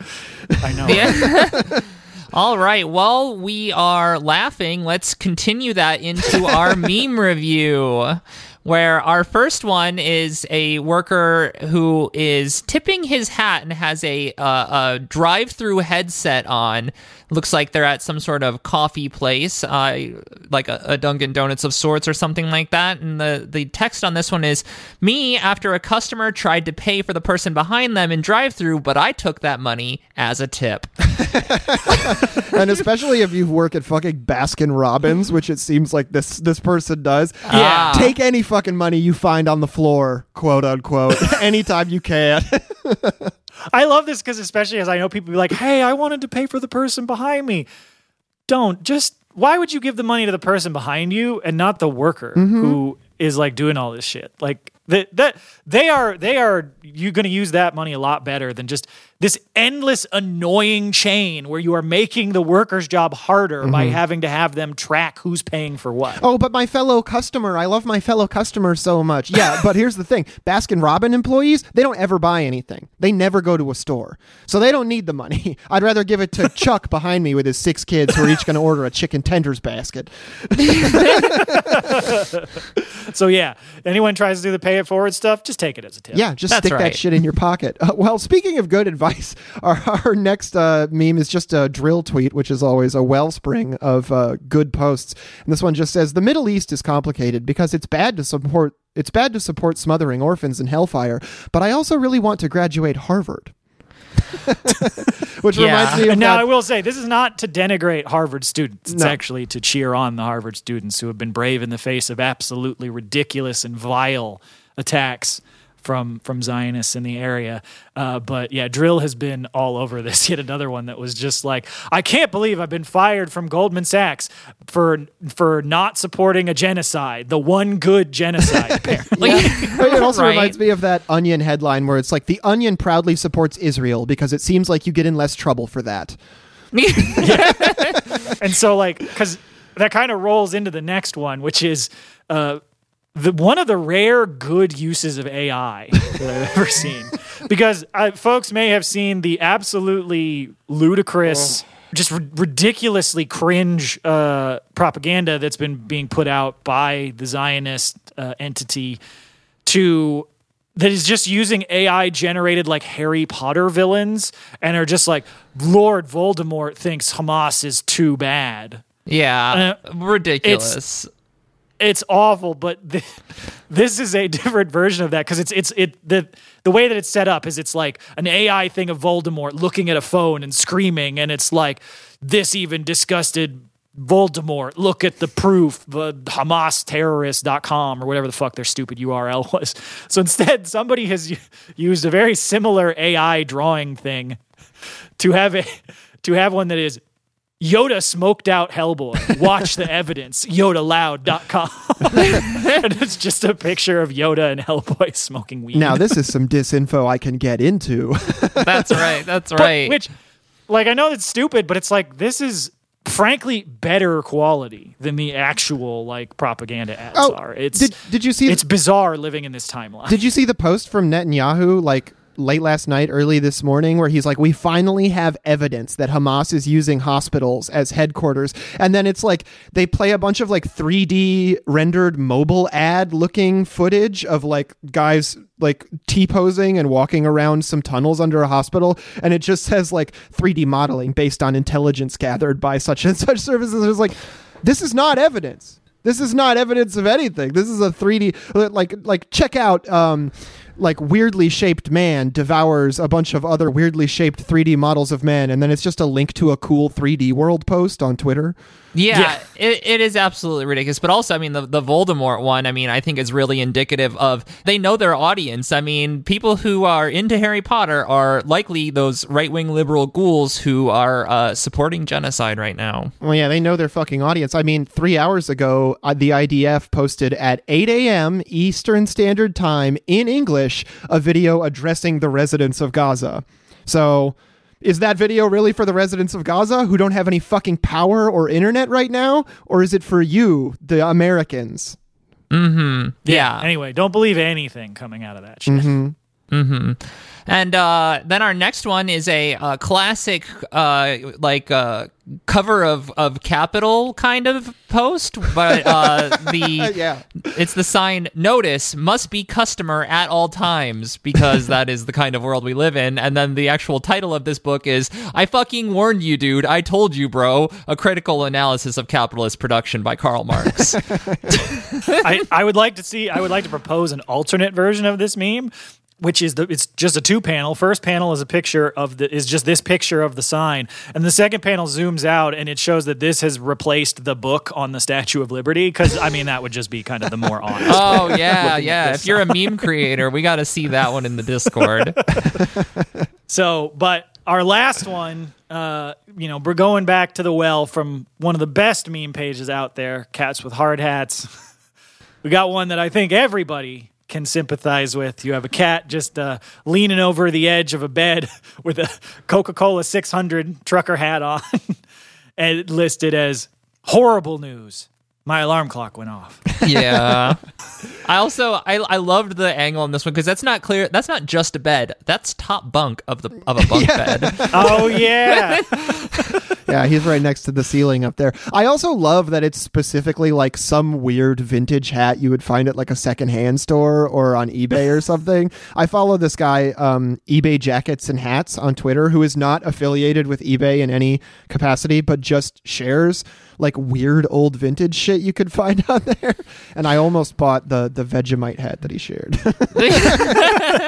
I know. Yeah. (laughs) All right. While we are laughing, let's continue that into our (laughs) meme review where our first one is a worker who is tipping his hat and has a, uh, a drive-through headset on. Looks like they're at some sort of coffee place, uh, like a, a, Dunkin' Donuts of sorts or something like that. And the, the text on this one is me after a customer tried to pay for the person behind them in drive-through, but I took that money as a tip. (laughs) and especially if you work at fucking Baskin Robbins, which it seems like this this person does. Yeah. Take any fucking money you find on the floor, quote unquote, (laughs) anytime you can. (laughs) I love this because especially as I know people be like, "Hey, I wanted to pay for the person behind me." Don't just. Why would you give the money to the person behind you and not the worker mm-hmm. who is like doing all this shit? Like that that they are they are you going to use that money a lot better than just this endless annoying chain where you are making the worker's job harder by mm-hmm. having to have them track who's paying for what. Oh, but my fellow customer, I love my fellow customer so much. Yeah, (laughs) but here's the thing Baskin Robin employees, they don't ever buy anything. They never go to a store. So they don't need the money. (laughs) I'd rather give it to (laughs) Chuck behind me with his six kids who are each going to order a chicken tenders basket. So yeah, anyone tries to do the pay it forward stuff, just take it as a tip. Yeah, just That's stick that shit in your pocket. Uh, well, speaking of good advice, (laughs) our, our next uh, meme is just a dril tweet, which is always a wellspring of uh, good posts. And this one just says the Middle East is complicated because it's bad to support it's bad to support smothering orphans in hellfire, but I also really want to graduate Harvard. (laughs) which Yeah. reminds me of (laughs) now that- I will say this is not to denigrate Harvard students. It's No. actually to cheer on the Harvard students who have been brave in the face of absolutely ridiculous and vile attacks from from Zionists in the area. Uh, but yeah, dril has been all over this. (laughs) Yet another one that was just like, I can't believe I've been fired from Goldman Sachs for for not supporting a genocide, the one good genocide. (laughs) apparently. Like, (laughs) it also right? reminds me of that Onion headline where it's like the Onion proudly supports Israel because it seems like you get in less trouble for that. and so like because that kind of rolls into the next one which is uh the one of the rare good uses of AI that I've ever (laughs) seen, because uh, folks may have seen the absolutely ludicrous, just ri- ridiculously cringe uh, propaganda that's been being put out by the Zionist uh, entity to that is just using AI generated like Harry Potter villains and are just like Lord Voldemort thinks Hamas is too bad. yeah, Uh, ridiculous. It's awful, but th- (laughs) this is a different version of that because it's it's it the the way that it's set up is it's like an AI thing of Voldemort looking at a phone and screaming, and it's like this even disgusted Voldemort. Look at the proof, the HamasTerrorist.com or whatever the fuck their stupid URL (laughs) was. So instead, somebody has used a very similar AI drawing thing to have a to have one that is Yoda smoked out Hellboy. Watch the evidence. (laughs) YodaLoud.com. (laughs) and it's just a picture of Yoda and Hellboy (laughs) smoking weed. Now, this is some disinfo I can get into. That's right. That's But- right. Which, like, I know it's stupid, but it's like, this is frankly better quality than the actual, like, propaganda ads oh, are. It's, Oh, did, did you see it's bizarre living in this timeline. Did you see the post from Netanyahu like late last night, early this morning, where he's like, "We finally have evidence that Hamas is using hospitals as headquarters," and then it's like they play a bunch of like 3D rendered mobile ad looking footage of like guys like T posing and walking around some tunnels under a hospital, and it just says like 3D modeling based on intelligence gathered by such and such services. It's like, this is not evidence. This is not evidence of anything. This is a 3D like like check out um like weirdly shaped man devours a bunch of other weirdly shaped 3D models of men and then it's just a link to a cool 3D world post on Twitter. Yeah, Yeah. It, it is absolutely ridiculous. But also, I mean, the, the Voldemort one, I mean, I think is really indicative of they know their audience. I mean, people who are into Harry Potter are likely those right wing liberal ghouls who are uh, supporting genocide right now. Well, yeah, they know their fucking audience. I mean, three hours ago, uh, the IDF posted at 8 a.m. Eastern Standard Time in English a video addressing the residents of Gaza. So, is that video really for the residents of Gaza who don't have any fucking power or internet right now? Or is it for you, the Americans? Mm-hmm. Yeah. Anyway, don't believe anything coming out of that shit. And uh, then our next one is a uh, classic, uh, like uh, cover of of Capital kind of post, but uh, the (laughs) Yeah. it's the sign "Notice must be customer at all times" because that is the kind of world we live in. And then the actual title of this book is "I fucking warned you, dude. I told you, bro." A critical analysis of capitalist production by Karl Marx. (laughs) I, I would like to see. I would like to propose an alternate version of this meme, which is the. It's just a two panel. First panel is a picture of the. Is just this picture of the sign, and the second panel zooms out and it shows that this has replaced the book on the Statue of Liberty. Because I mean, that would just be kind of the more honest. (laughs) oh yeah, yeah. If you're a meme creator, we got to see that one in the Discord. (laughs) So, but our last one, uh, you know, we're going back to the well from one of the best meme pages out there, Cats with Hard Hats. (laughs) we got one that I think everybody can sympathize with. You have a cat just uh, leaning over the edge of a bed (laughs) with a Coca Cola 600 trucker hat on (laughs) and listed as horrible news. My alarm clock went off. (laughs) yeah. I also I I loved the angle on this one because that's not clear. That's not just a bed. That's top bunk of the of a bunk (laughs) bed. Oh, yeah. (laughs) yeah, he's right next to the ceiling up there. I also love that it's specifically like some weird vintage hat you would find at like a secondhand store or on eBay or something. I follow this guy, um, eBay Jackets and Hats on Twitter, who is not affiliated with eBay in any capacity, but just shares like weird old vintage shit you could find (laughs) out there. And I almost bought the the Vegemite hat that he shared. (laughs)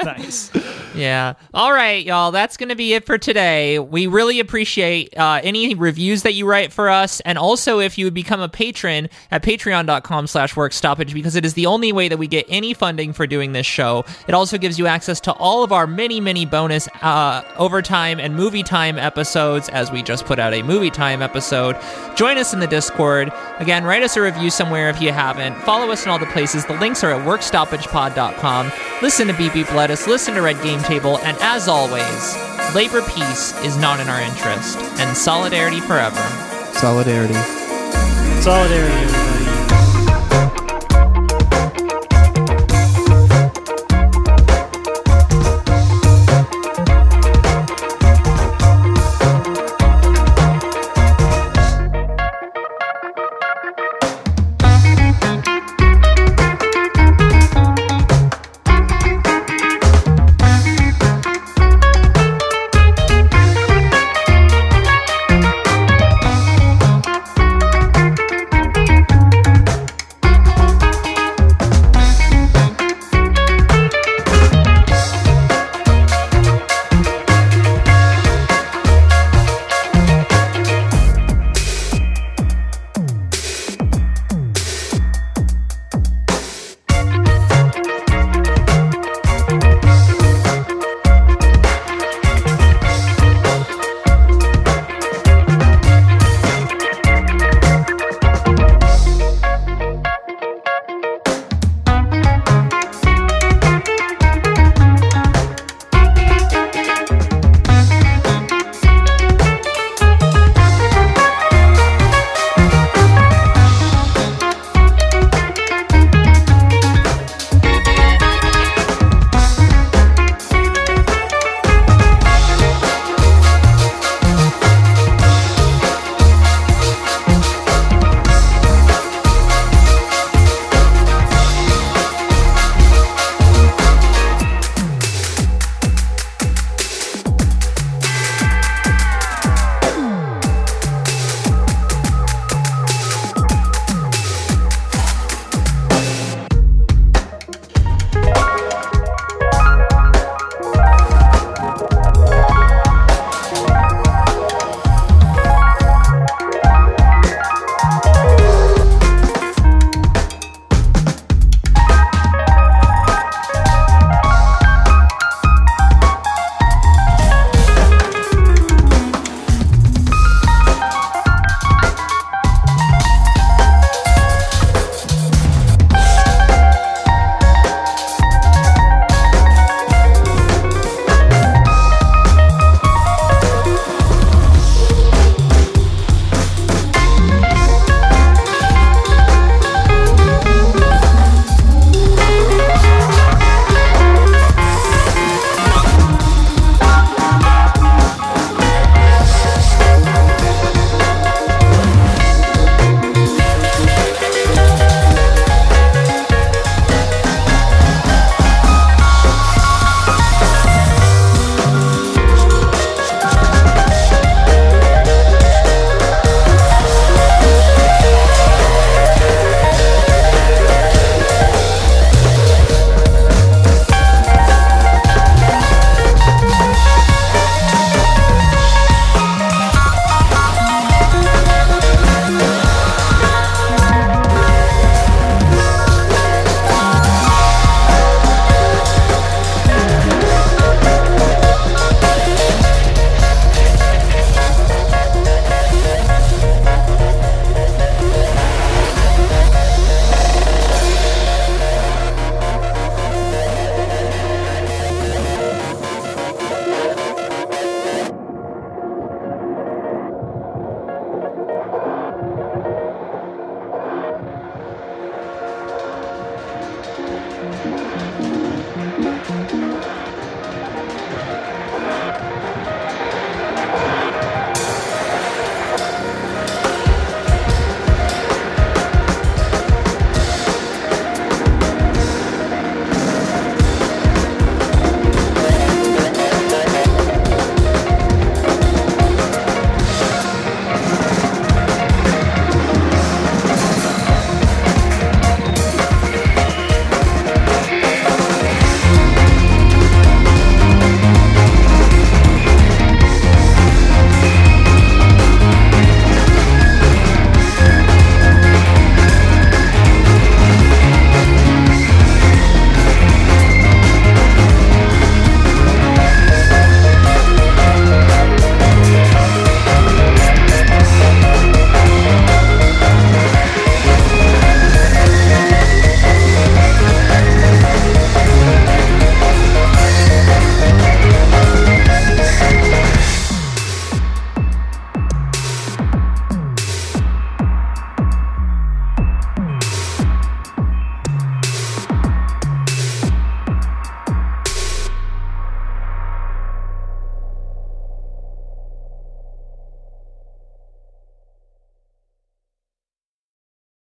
nice. Yeah. All right, y'all. That's going to be it for today. We really appreciate uh, any reviews that you write for us, and also if you would become a patron at patreon.com slash work stoppage, because it is the only way that we get any funding for doing this show. It also gives you access to all of our many, many bonus uh, overtime and movie time episodes, as we just put out a movie time episode. Join us in the Discord. Again, write us a review somewhere if you haven't. Follow us in all the places. The links are at workstoppagepod.com. Listen to BB Beep Lettuce. Listen to Red Game Table. And as always, labor peace is not in our interest, and solidarity forever. Solidarity. Solidarity, everybody.